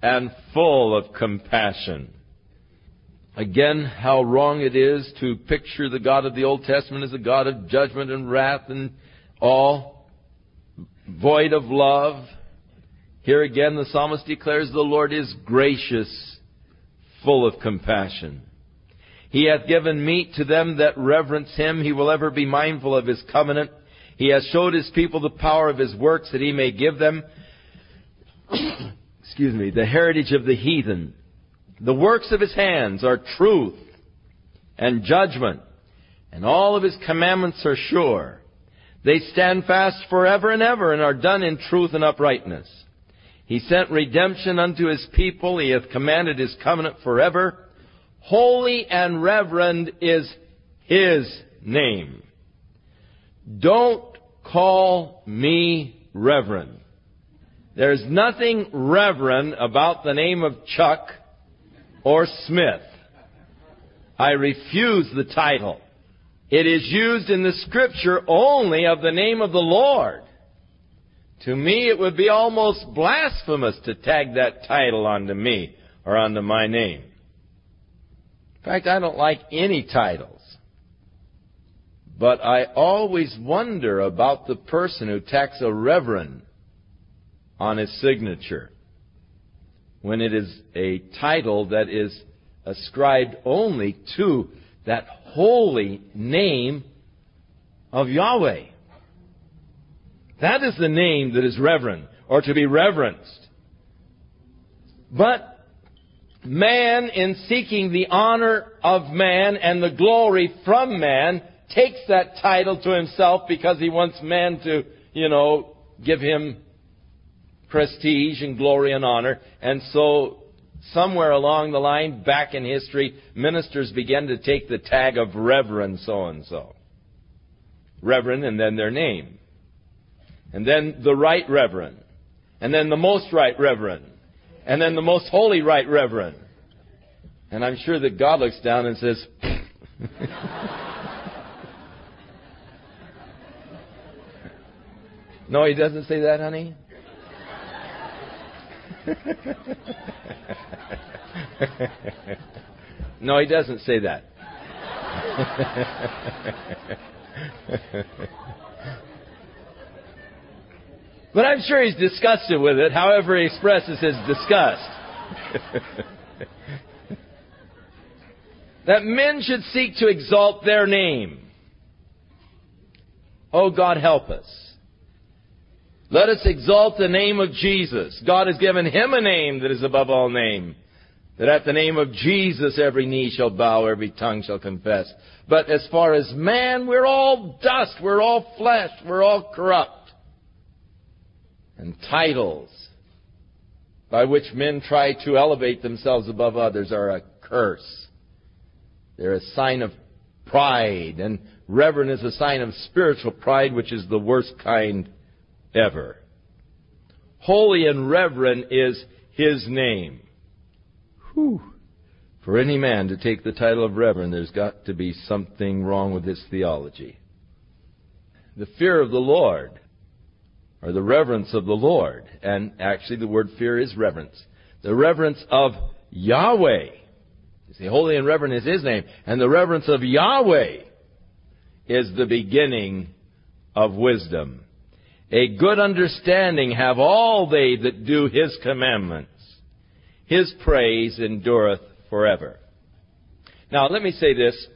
and full of compassion. Again, how wrong it is to picture the God of the Old Testament as a God of judgment and wrath and all, void of love. Here again, the psalmist declares the Lord is gracious, full of compassion. He hath given meat to them that reverence him. He will ever be mindful of his covenant. He has showed his people the power of his works that he may give them, *coughs* excuse me, the heritage of the heathen. The works of his hands are truth and judgment, and all of his commandments are sure. They stand fast forever and ever and are done in truth and uprightness. He sent redemption unto his people. He hath commanded his covenant forever. Holy and reverend is his name. Don't call me Reverend. There's nothing reverend about the name of Chuck or Smith. I refuse the title. It is used in the scripture only of the name of the Lord. To me, it would be almost blasphemous to tag that title onto me or onto my name. In fact, I don't like any title. But I always wonder about the person who tacks a reverend on his signature when it is a title that is ascribed only to that holy name of Yahweh. That is the name that is reverend or to be reverenced. But man, in seeking the honor of man and the glory from man, takes that title to himself because he wants man to, you know, give him prestige and glory and honor. And so, somewhere along the line, back in history, ministers began to take the tag of Reverend so and so. Reverend and then their name. And then the Right Reverend. And then the Most Right Reverend. And then the Most Holy Right Reverend. And I'm sure that God looks down and says, *laughs* No, he doesn't say that, honey. no, he doesn't say that. but I'm sure he's disgusted with it, however, he expresses his disgust. that men should seek to exalt their name. Oh, God, help us. Let us exalt the name of Jesus. God has given him a name that is above all name. That at the name of Jesus every knee shall bow, every tongue shall confess. But as far as man, we're all dust, we're all flesh, we're all corrupt. And titles by which men try to elevate themselves above others are a curse. They're a sign of pride, and reverence, is a sign of spiritual pride, which is the worst kind ever. Holy and reverend is his name. Whew. For any man to take the title of reverend, there's got to be something wrong with his theology. The fear of the Lord, or the reverence of the Lord, and actually the word fear is reverence. The reverence of Yahweh. You see, holy and reverend is his name, and the reverence of Yahweh is the beginning of wisdom. A good understanding have all they that do his commandments. His praise endureth forever. Now, let me say this.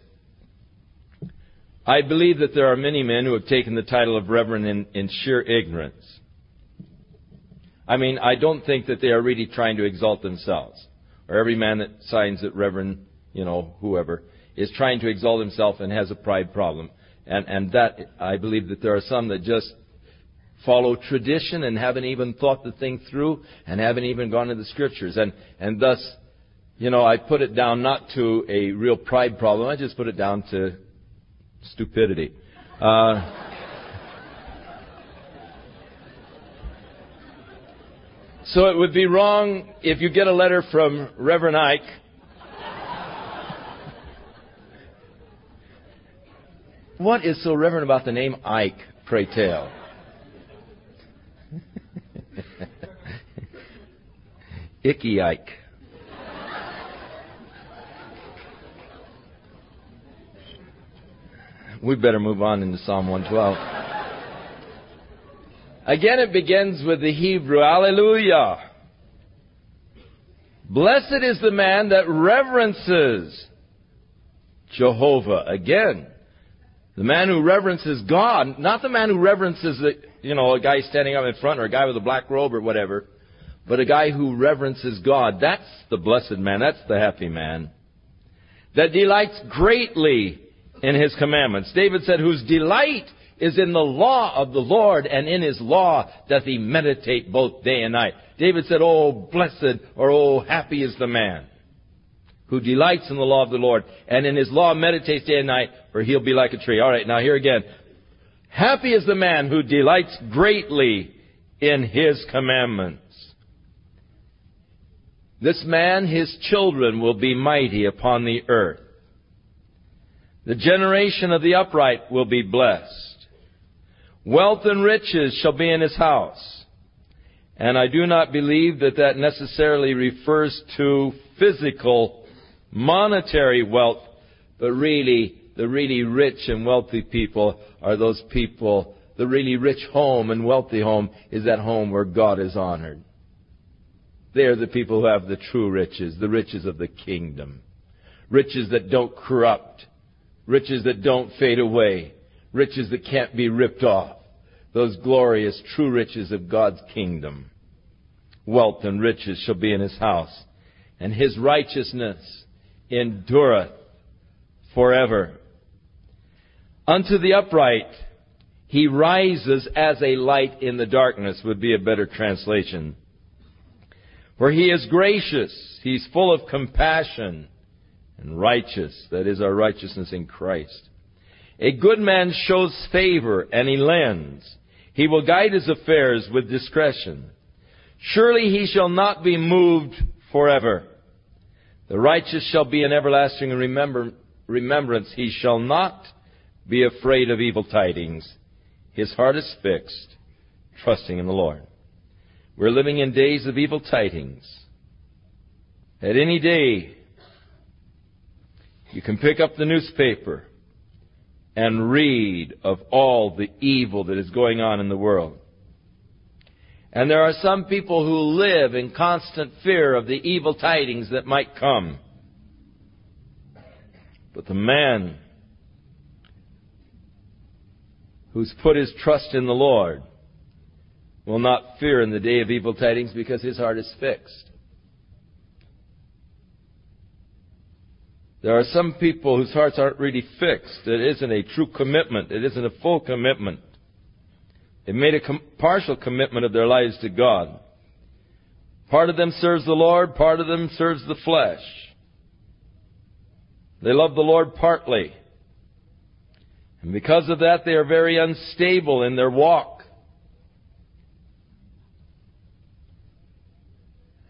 I believe that there are many men who have taken the title of reverend in, in sheer ignorance. I mean, I don't think that they are really trying to exalt themselves. Or every man that signs that reverend, you know, whoever, is trying to exalt himself and has a pride problem. And, and that, I believe that there are some that just follow tradition and haven't even thought the thing through and haven't even gone to the scriptures. And, and thus, you know, I put it down not to a real pride problem, I just put it down to stupidity. Uh, so it would be wrong if you get a letter from Reverend Ike What is so reverent about the name Ike, pray tell? *laughs* Icky Ike. we better move on into Psalm 112. Again, it begins with the Hebrew, Alleluia. Blessed is the man that reverences Jehovah. Again, the man who reverences God, not the man who reverences the, you know, a guy standing up in front or a guy with a black robe or whatever, but a guy who reverences God. That's the blessed man. That's the happy man. That delights greatly in his commandments. David said, whose delight is in the law of the Lord, and in his law doth he meditate both day and night. David said, Oh, blessed or oh, happy is the man who delights in the law of the Lord and in his law meditates day and night, for he'll be like a tree. All right, now here again. Happy is the man who delights greatly in his commandments. This man, his children, will be mighty upon the earth. The generation of the upright will be blessed. Wealth and riches shall be in his house. And I do not believe that that necessarily refers to physical monetary wealth, but really, the really rich and wealthy people are those people. The really rich home and wealthy home is that home where God is honored. They are the people who have the true riches, the riches of the kingdom. Riches that don't corrupt. Riches that don't fade away. Riches that can't be ripped off. Those glorious true riches of God's kingdom. Wealth and riches shall be in his house, and his righteousness endureth forever. Unto the upright, he rises as a light in the darkness would be a better translation. For he is gracious, he's full of compassion and righteous. That is our righteousness in Christ. A good man shows favor and he lends. He will guide his affairs with discretion. Surely he shall not be moved forever. The righteous shall be in everlasting remember, remembrance. He shall not be afraid of evil tidings. His heart is fixed, trusting in the Lord. We're living in days of evil tidings. At any day, you can pick up the newspaper and read of all the evil that is going on in the world. And there are some people who live in constant fear of the evil tidings that might come. But the man who's put his trust in the Lord will not fear in the day of evil tidings because his heart is fixed. There are some people whose hearts aren't really fixed. It isn't a true commitment. It isn't a full commitment. It made a com- partial commitment of their lives to God. Part of them serves the Lord, part of them serves the flesh. They love the Lord partly. And because of that, they are very unstable in their walk.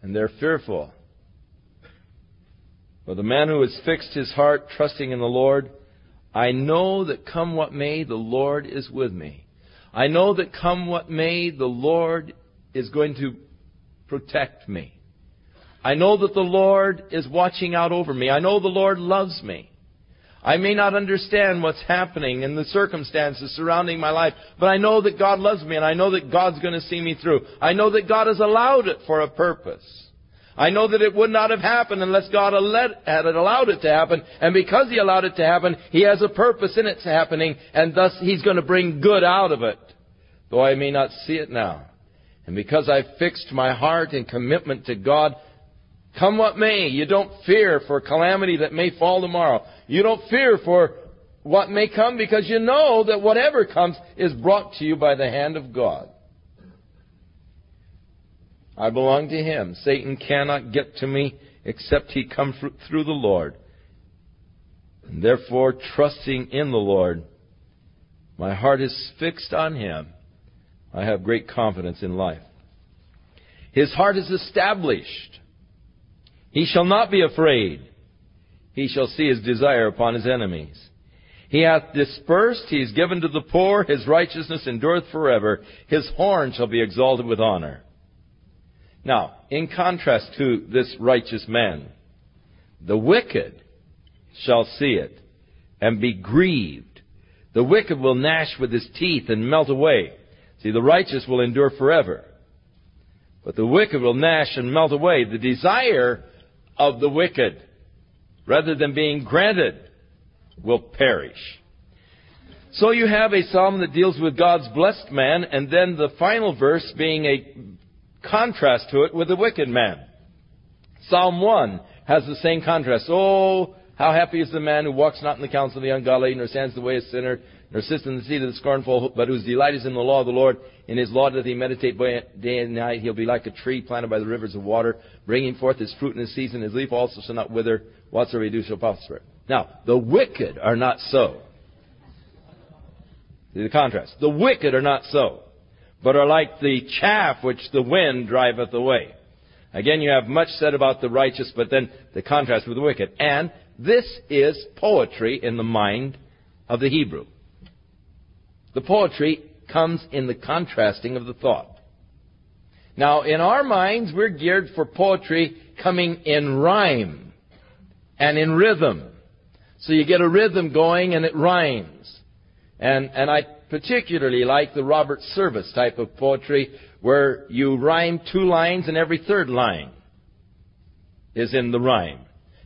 And they're fearful. But the man who has fixed his heart, trusting in the Lord, I know that come what may, the Lord is with me. I know that come what may, the Lord is going to protect me. I know that the Lord is watching out over me. I know the Lord loves me. I may not understand what's happening and the circumstances surrounding my life, but I know that God loves me and I know that God's going to see me through. I know that God has allowed it for a purpose. I know that it would not have happened unless God had allowed it to happen. And because He allowed it to happen, He has a purpose in its happening, and thus He's going to bring good out of it, though I may not see it now. And because I've fixed my heart in commitment to God, come what may, you don't fear for calamity that may fall tomorrow. You don't fear for what may come because you know that whatever comes is brought to you by the hand of God. I belong to Him. Satan cannot get to me except he come through the Lord. And therefore, trusting in the Lord, my heart is fixed on Him. I have great confidence in life. His heart is established. He shall not be afraid. He shall see his desire upon his enemies. He hath dispersed, he is given to the poor, his righteousness endureth forever. His horn shall be exalted with honor. Now, in contrast to this righteous man, the wicked shall see it and be grieved. The wicked will gnash with his teeth and melt away. See, the righteous will endure forever. But the wicked will gnash and melt away. The desire of the wicked, rather than being granted, will perish. So you have a psalm that deals with God's blessed man, and then the final verse being a contrast to it with the wicked man. Psalm 1 has the same contrast. Oh, how happy is the man who walks not in the counsel of the ungodly, nor stands in the way of sinner, nor sits in the seat of the scornful, but whose delight is in the law of the Lord. In his law doth he meditate day and night. He'll be like a tree planted by the rivers of water, bringing forth his fruit in his season. His leaf also shall not wither. Whatsoever he do shall prosper. Now, the wicked are not so. See the contrast. The wicked are not so but are like the chaff which the wind driveth away. Again, you have much said about the righteous, but then the contrast with the wicked. And this is poetry in the mind of the Hebrew. The poetry comes in the contrasting of the thought. Now, in our minds, we're geared for poetry coming in rhyme and in rhythm. So you get a rhythm going and it rhymes. And, and I particularly like the Robert Service type of poetry where you rhyme two lines and every third line is in the rhyme.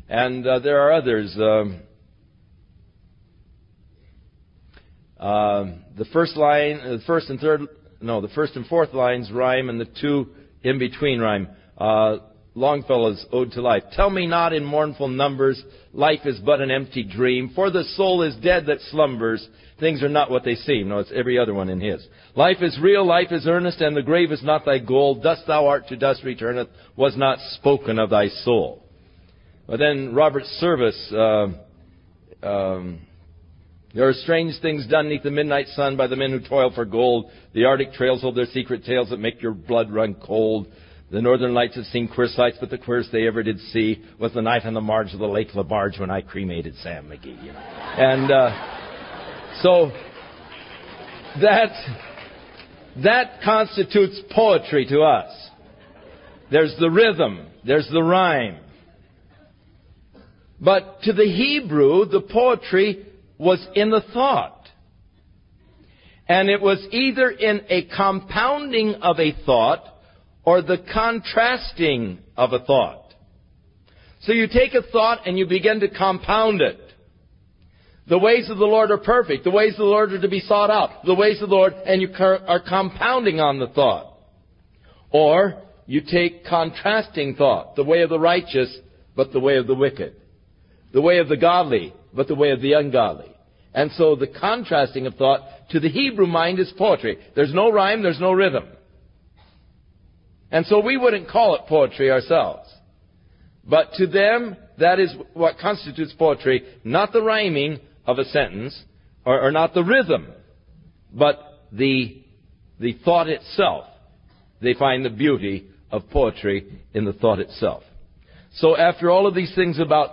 And uh, there are others. uh, the first line, uh, the first and third, no, the first and fourth lines rhyme, and the two in between rhyme. Uh, Longfellow's Ode to Life. Tell me not in mournful numbers, life is but an empty dream, for the soul is dead that slumbers. Things are not what they seem. No, it's every other one in his. Life is real, life is earnest, and the grave is not thy goal. Dust thou art to dust returneth, was not spoken of thy soul. But then Robert Service, uh, um, there are strange things done neath the midnight sun by the men who toil for gold. The Arctic trails hold their secret tales that make your blood run cold. The Northern Lights had seen queer sights, but the queerest they ever did see was the night on the marge of the Lake Lebarge when I cremated Sam McGee. You know? And uh, so that that constitutes poetry to us. There's the rhythm, there's the rhyme. But to the Hebrew, the poetry was in the thought. And it was either in a compounding of a thought or the contrasting of a thought. So you take a thought and you begin to compound it. The ways of the Lord are perfect. The ways of the Lord are to be sought out. The ways of the Lord, and you are compounding on the thought. Or you take contrasting thought. The way of the righteous, but the way of the wicked. The way of the godly, but the way of the ungodly. And so the contrasting of thought to the Hebrew mind is poetry. There's no rhyme, there's no rhythm. And so we wouldn't call it poetry ourselves. But to them, that is what constitutes poetry, not the rhyming of a sentence, or, or not the rhythm, but the, the thought itself. They find the beauty of poetry in the thought itself. So after all of these things about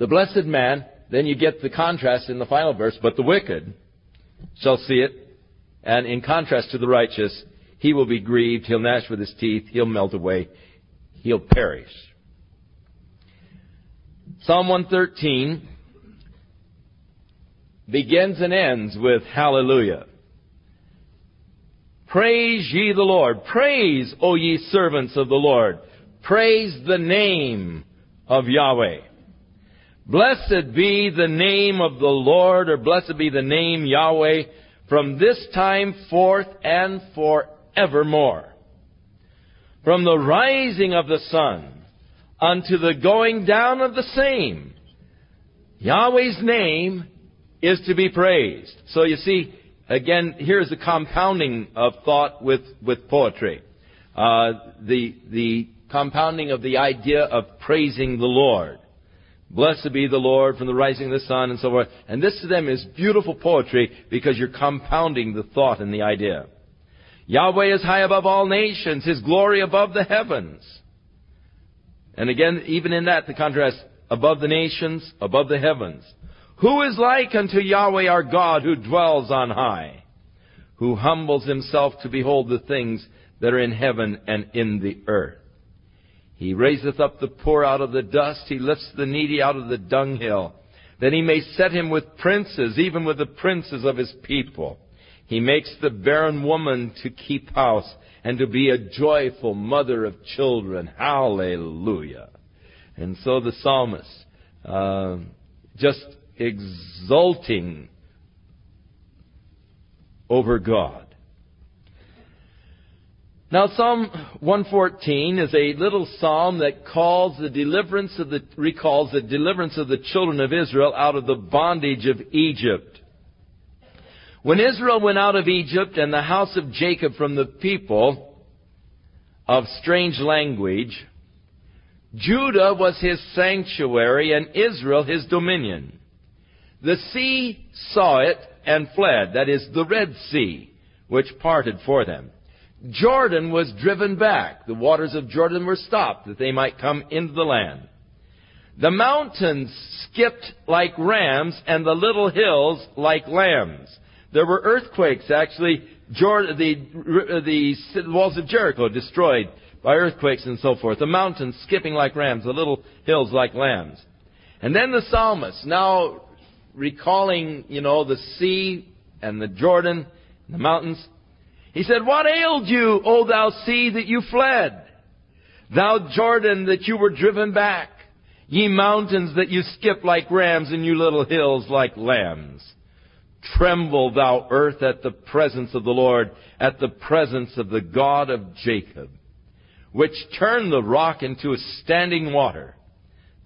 the blessed man, then you get the contrast in the final verse, but the wicked shall see it, and in contrast to the righteous, he will be grieved. He'll gnash with his teeth. He'll melt away. He'll perish. Psalm 113 begins and ends with hallelujah. Praise ye the Lord. Praise, O ye servants of the Lord. Praise the name of Yahweh. Blessed be the name of the Lord, or blessed be the name Yahweh, from this time forth and forever evermore. From the rising of the sun unto the going down of the same, Yahweh's name is to be praised. So you see, again, here's the compounding of thought with, with poetry. Uh, the, the compounding of the idea of praising the Lord. Blessed be the Lord from the rising of the sun and so forth. And this to them is beautiful poetry because you're compounding the thought and the idea. Yahweh is high above all nations, His glory above the heavens. And again, even in that, the contrast, above the nations, above the heavens. Who is like unto Yahweh our God who dwells on high, who humbles himself to behold the things that are in heaven and in the earth? He raiseth up the poor out of the dust, he lifts the needy out of the dunghill, that he may set him with princes, even with the princes of his people. He makes the barren woman to keep house and to be a joyful mother of children. Hallelujah. And so the psalmist, uh, just exulting over God. Now, Psalm 114 is a little psalm that calls the deliverance of the, recalls the deliverance of the children of Israel out of the bondage of Egypt. When Israel went out of Egypt and the house of Jacob from the people of strange language, Judah was his sanctuary and Israel his dominion. The sea saw it and fled, that is, the Red Sea, which parted for them. Jordan was driven back. The waters of Jordan were stopped that they might come into the land. The mountains skipped like rams and the little hills like lambs. There were earthquakes. Actually, Jordan, the, the walls of Jericho destroyed by earthquakes and so forth. The mountains skipping like rams, the little hills like lambs. And then the psalmist, now recalling, you know, the sea and the Jordan and the mountains, he said, What ailed you, O thou sea, that you fled? Thou Jordan, that you were driven back? Ye mountains, that you skip like rams, and you little hills like lambs. Tremble, thou earth, at the presence of the Lord, at the presence of the God of Jacob, which turned the rock into a standing water,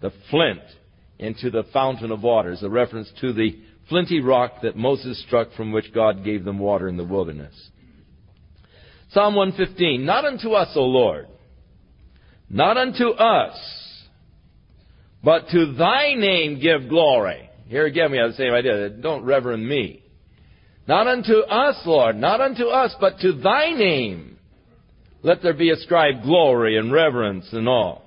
the flint into the fountain of waters, a reference to the flinty rock that Moses struck from which God gave them water in the wilderness. Psalm 115, Not unto us, O Lord, not unto us, but to thy name give glory here again, we have the same idea. Don't reverend me. Not unto us, Lord, not unto us, but to thy name. Let there be ascribed glory and reverence and all.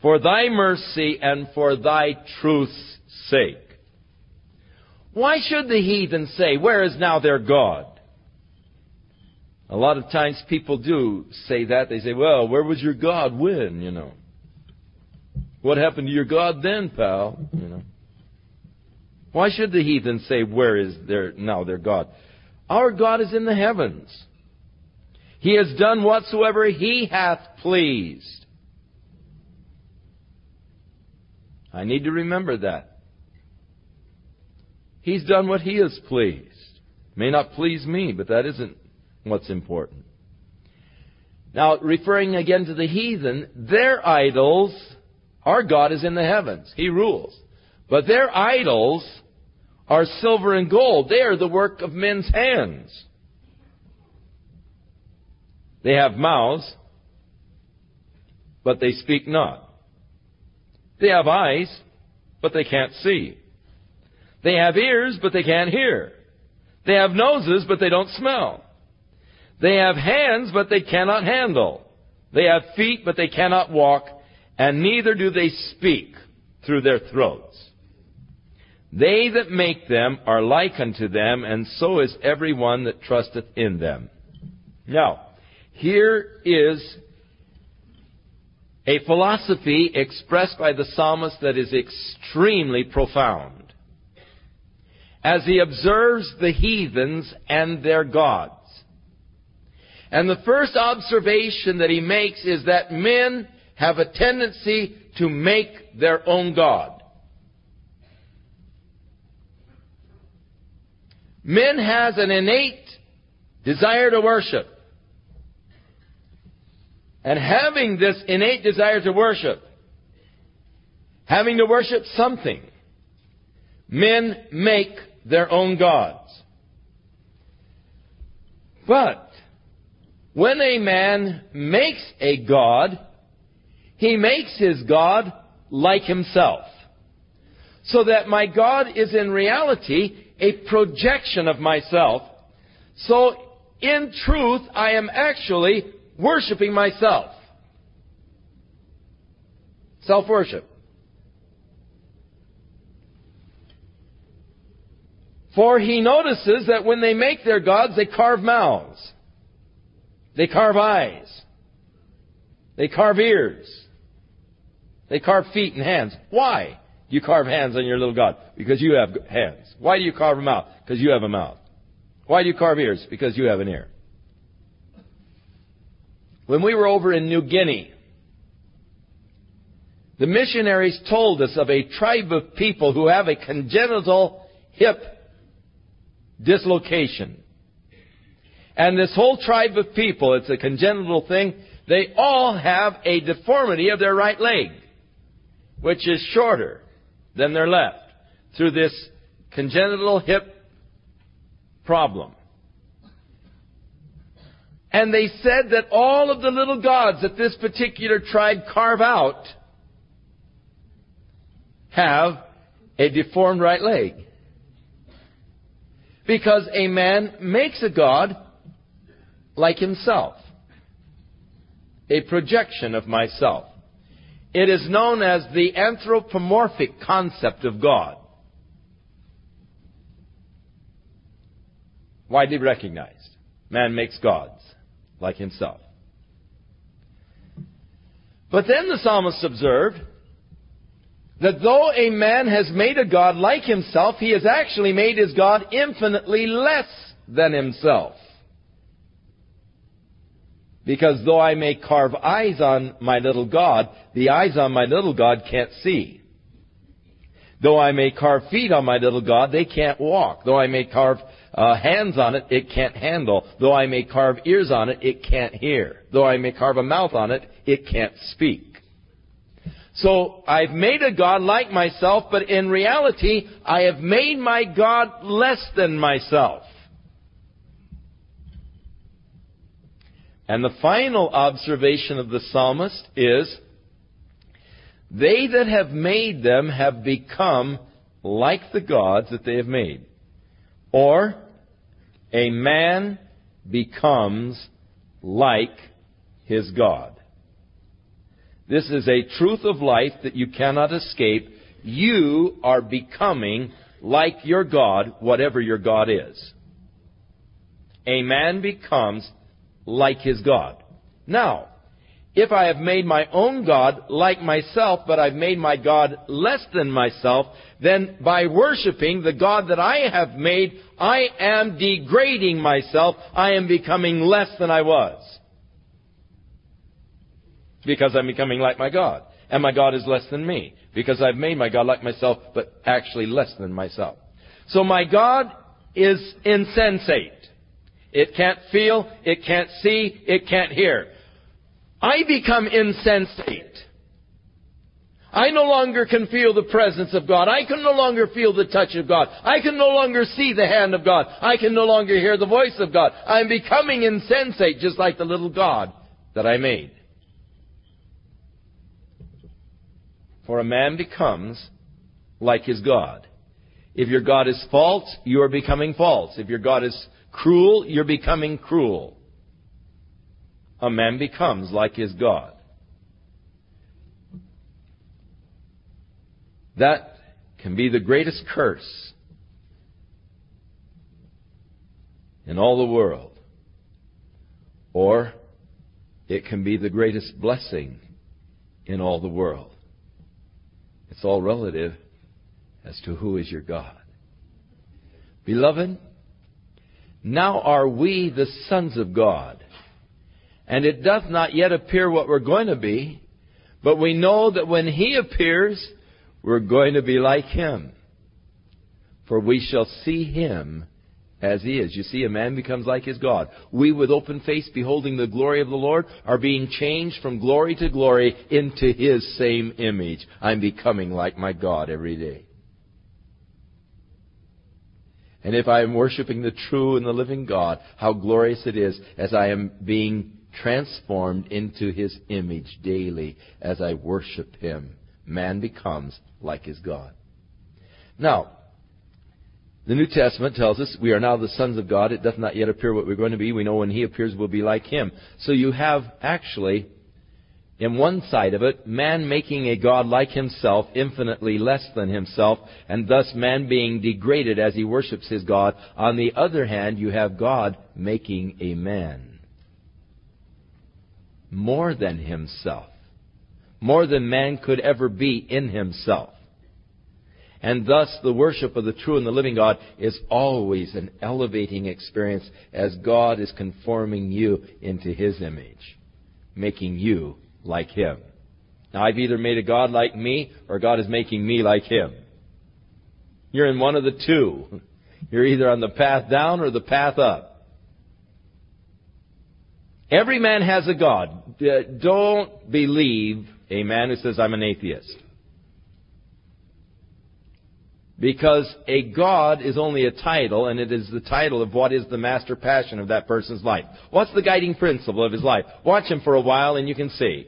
For thy mercy and for thy truth's sake. Why should the heathen say, Where is now their God? A lot of times people do say that. They say, Well, where was your God when, you know? What happened to your God then, pal? You know. Why should the heathen say, Where is their now their God? Our God is in the heavens. He has done whatsoever he hath pleased. I need to remember that. He's done what he has pleased. May not please me, but that isn't what's important. Now, referring again to the heathen, their idols, our God is in the heavens. He rules. But their idols are silver and gold. They are the work of men's hands. They have mouths, but they speak not. They have eyes, but they can't see. They have ears, but they can't hear. They have noses, but they don't smell. They have hands, but they cannot handle. They have feet, but they cannot walk, and neither do they speak through their throats. They that make them are like unto them, and so is every one that trusteth in them. Now, here is a philosophy expressed by the psalmist that is extremely profound. As he observes the heathens and their gods. And the first observation that he makes is that men have a tendency to make their own God. Men has an innate desire to worship. And having this innate desire to worship, having to worship something, men make their own gods. But when a man makes a god, he makes his god like himself. So that my god is in reality a projection of myself. So, in truth, I am actually worshiping myself. Self worship. For he notices that when they make their gods, they carve mouths. They carve eyes. They carve ears. They carve feet and hands. Why? You carve hands on your little God because you have hands. Why do you carve a mouth? Because you have a mouth. Why do you carve ears? Because you have an ear. When we were over in New Guinea, the missionaries told us of a tribe of people who have a congenital hip dislocation. And this whole tribe of people, it's a congenital thing, they all have a deformity of their right leg, which is shorter than they're left through this congenital hip problem. And they said that all of the little gods that this particular tribe carve out have a deformed right leg. Because a man makes a god like himself, a projection of myself. It is known as the anthropomorphic concept of God. Widely recognized. Man makes gods like himself. But then the psalmist observed that though a man has made a God like himself, he has actually made his God infinitely less than himself. Because though I may carve eyes on my little God, the eyes on my little God can't see. Though I may carve feet on my little God, they can't walk. Though I may carve uh, hands on it, it can't handle. Though I may carve ears on it, it can't hear. Though I may carve a mouth on it, it can't speak. So I've made a God like myself, but in reality, I have made my God less than myself. And the final observation of the psalmist is, they that have made them have become like the gods that they have made. Or, a man becomes like his God. This is a truth of life that you cannot escape. You are becoming like your God, whatever your God is. A man becomes like his God. Now, if I have made my own God like myself, but I've made my God less than myself, then by worshiping the God that I have made, I am degrading myself. I am becoming less than I was. Because I'm becoming like my God. And my God is less than me. Because I've made my God like myself, but actually less than myself. So my God is insensate. It can't feel, it can't see, it can't hear. I become insensate. I no longer can feel the presence of God. I can no longer feel the touch of God. I can no longer see the hand of God. I can no longer hear the voice of God. I'm becoming insensate, just like the little God that I made. For a man becomes like his God. If your God is false, you are becoming false. If your God is Cruel, you're becoming cruel. A man becomes like his God. That can be the greatest curse in all the world. Or it can be the greatest blessing in all the world. It's all relative as to who is your God. Beloved, now are we the sons of God. And it doth not yet appear what we're going to be, but we know that when He appears, we're going to be like Him. For we shall see Him as He is. You see, a man becomes like his God. We, with open face, beholding the glory of the Lord, are being changed from glory to glory into His same image. I'm becoming like my God every day. And if I am worshiping the true and the living God, how glorious it is as I am being transformed into his image daily as I worship him. Man becomes like his God. Now, the New Testament tells us we are now the sons of God. It doth not yet appear what we're going to be. We know when he appears we'll be like him. So you have actually in one side of it, man making a God like himself, infinitely less than himself, and thus man being degraded as he worships his God. On the other hand, you have God making a man more than himself, more than man could ever be in himself. And thus, the worship of the true and the living God is always an elevating experience as God is conforming you into His image, making you like him. Now, I've either made a God like me or God is making me like him. You're in one of the two. *laughs* You're either on the path down or the path up. Every man has a God. Uh, don't believe a man who says, I'm an atheist. Because a God is only a title, and it is the title of what is the master passion of that person's life. What's the guiding principle of his life? Watch him for a while and you can see.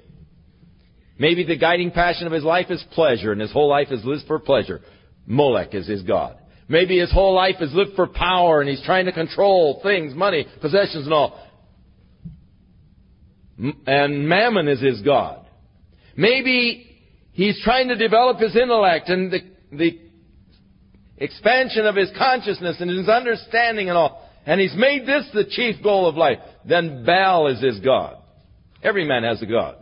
Maybe the guiding passion of his life is pleasure and his whole life is lived for pleasure. Molech is his God. Maybe his whole life is lived for power and he's trying to control things, money, possessions and all. And mammon is his God. Maybe he's trying to develop his intellect and the, the expansion of his consciousness and his understanding and all. And he's made this the chief goal of life. Then Baal is his God. Every man has a God.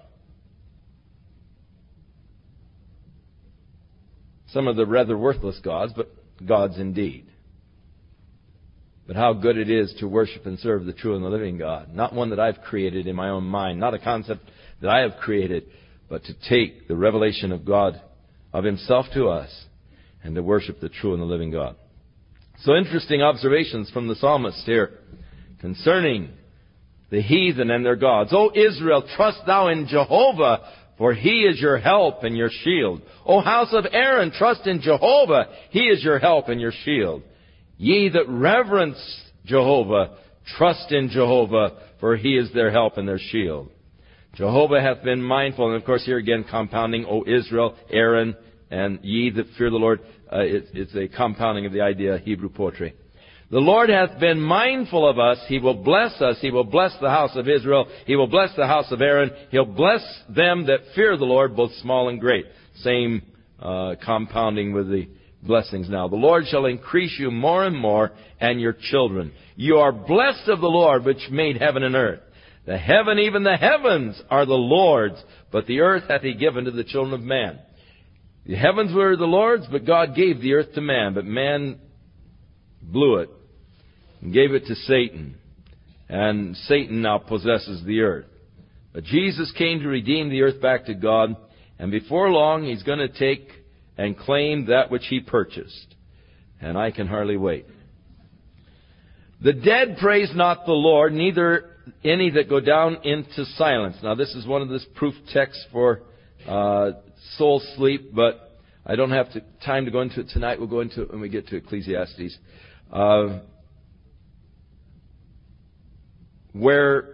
some of the rather worthless gods, but gods indeed. But how good it is to worship and serve the true and the living God. Not one that I've created in my own mind, not a concept that I have created, but to take the revelation of God, of Himself to us, and to worship the true and the living God. So interesting observations from the psalmist here concerning the heathen and their gods. O Israel, trust thou in Jehovah, for he is your help and your shield. O house of Aaron, trust in Jehovah, he is your help and your shield. Ye that reverence Jehovah, trust in Jehovah, for he is their help and their shield. Jehovah hath been mindful, and of course here again compounding, O Israel, Aaron, and ye that fear the Lord, uh, it, it's a compounding of the idea of Hebrew poetry. The Lord hath been mindful of us. He will bless us. He will bless the house of Israel. He will bless the house of Aaron. He'll bless them that fear the Lord, both small and great. Same uh, compounding with the blessings now. The Lord shall increase you more and more and your children. You are blessed of the Lord which made heaven and earth. The heaven, even the heavens, are the Lord's, but the earth hath he given to the children of man. The heavens were the Lord's, but God gave the earth to man, but man blew it and gave it to Satan. And Satan now possesses the earth. But Jesus came to redeem the earth back to God, and before long he's going to take and claim that which he purchased. And I can hardly wait. The dead praise not the Lord, neither any that go down into silence. Now this is one of those proof texts for uh, soul sleep, but I don't have to, time to go into it tonight. We'll go into it when we get to Ecclesiastes. Uh, where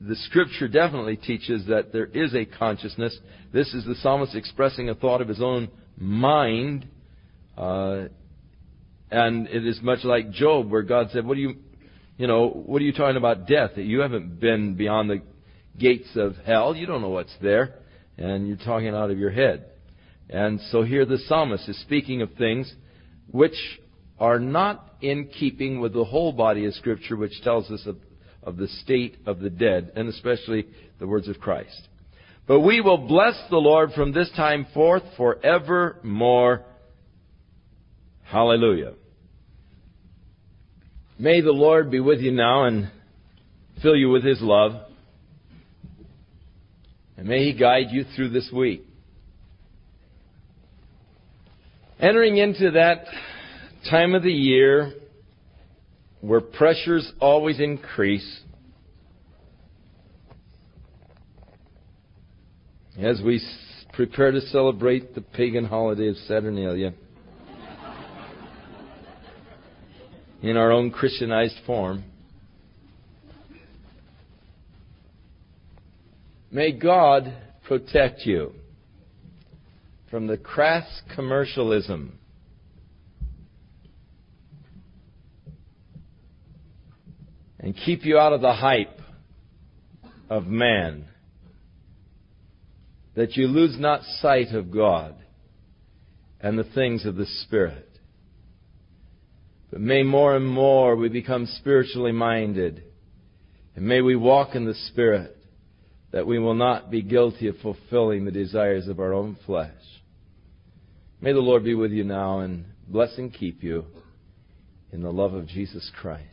the scripture definitely teaches that there is a consciousness. This is the psalmist expressing a thought of his own mind. Uh, and it is much like Job, where God said, What are you, you know, what are you talking about death? You haven't been beyond the gates of hell. You don't know what's there. And you're talking out of your head. And so here the psalmist is speaking of things which are not in keeping with the whole body of Scripture, which tells us of of the state of the dead, and especially the words of Christ. But we will bless the Lord from this time forth forevermore. Hallelujah. May the Lord be with you now and fill you with his love. And may he guide you through this week. Entering into that time of the year, where pressures always increase, as we prepare to celebrate the pagan holiday of Saturnalia *laughs* in our own Christianized form. May God protect you from the crass commercialism and keep you out of the hype of man, that you lose not sight of God and the things of the Spirit. But may more and more we become spiritually minded, and may we walk in the Spirit, that we will not be guilty of fulfilling the desires of our own flesh. May the Lord be with you now and bless and keep you in the love of Jesus Christ.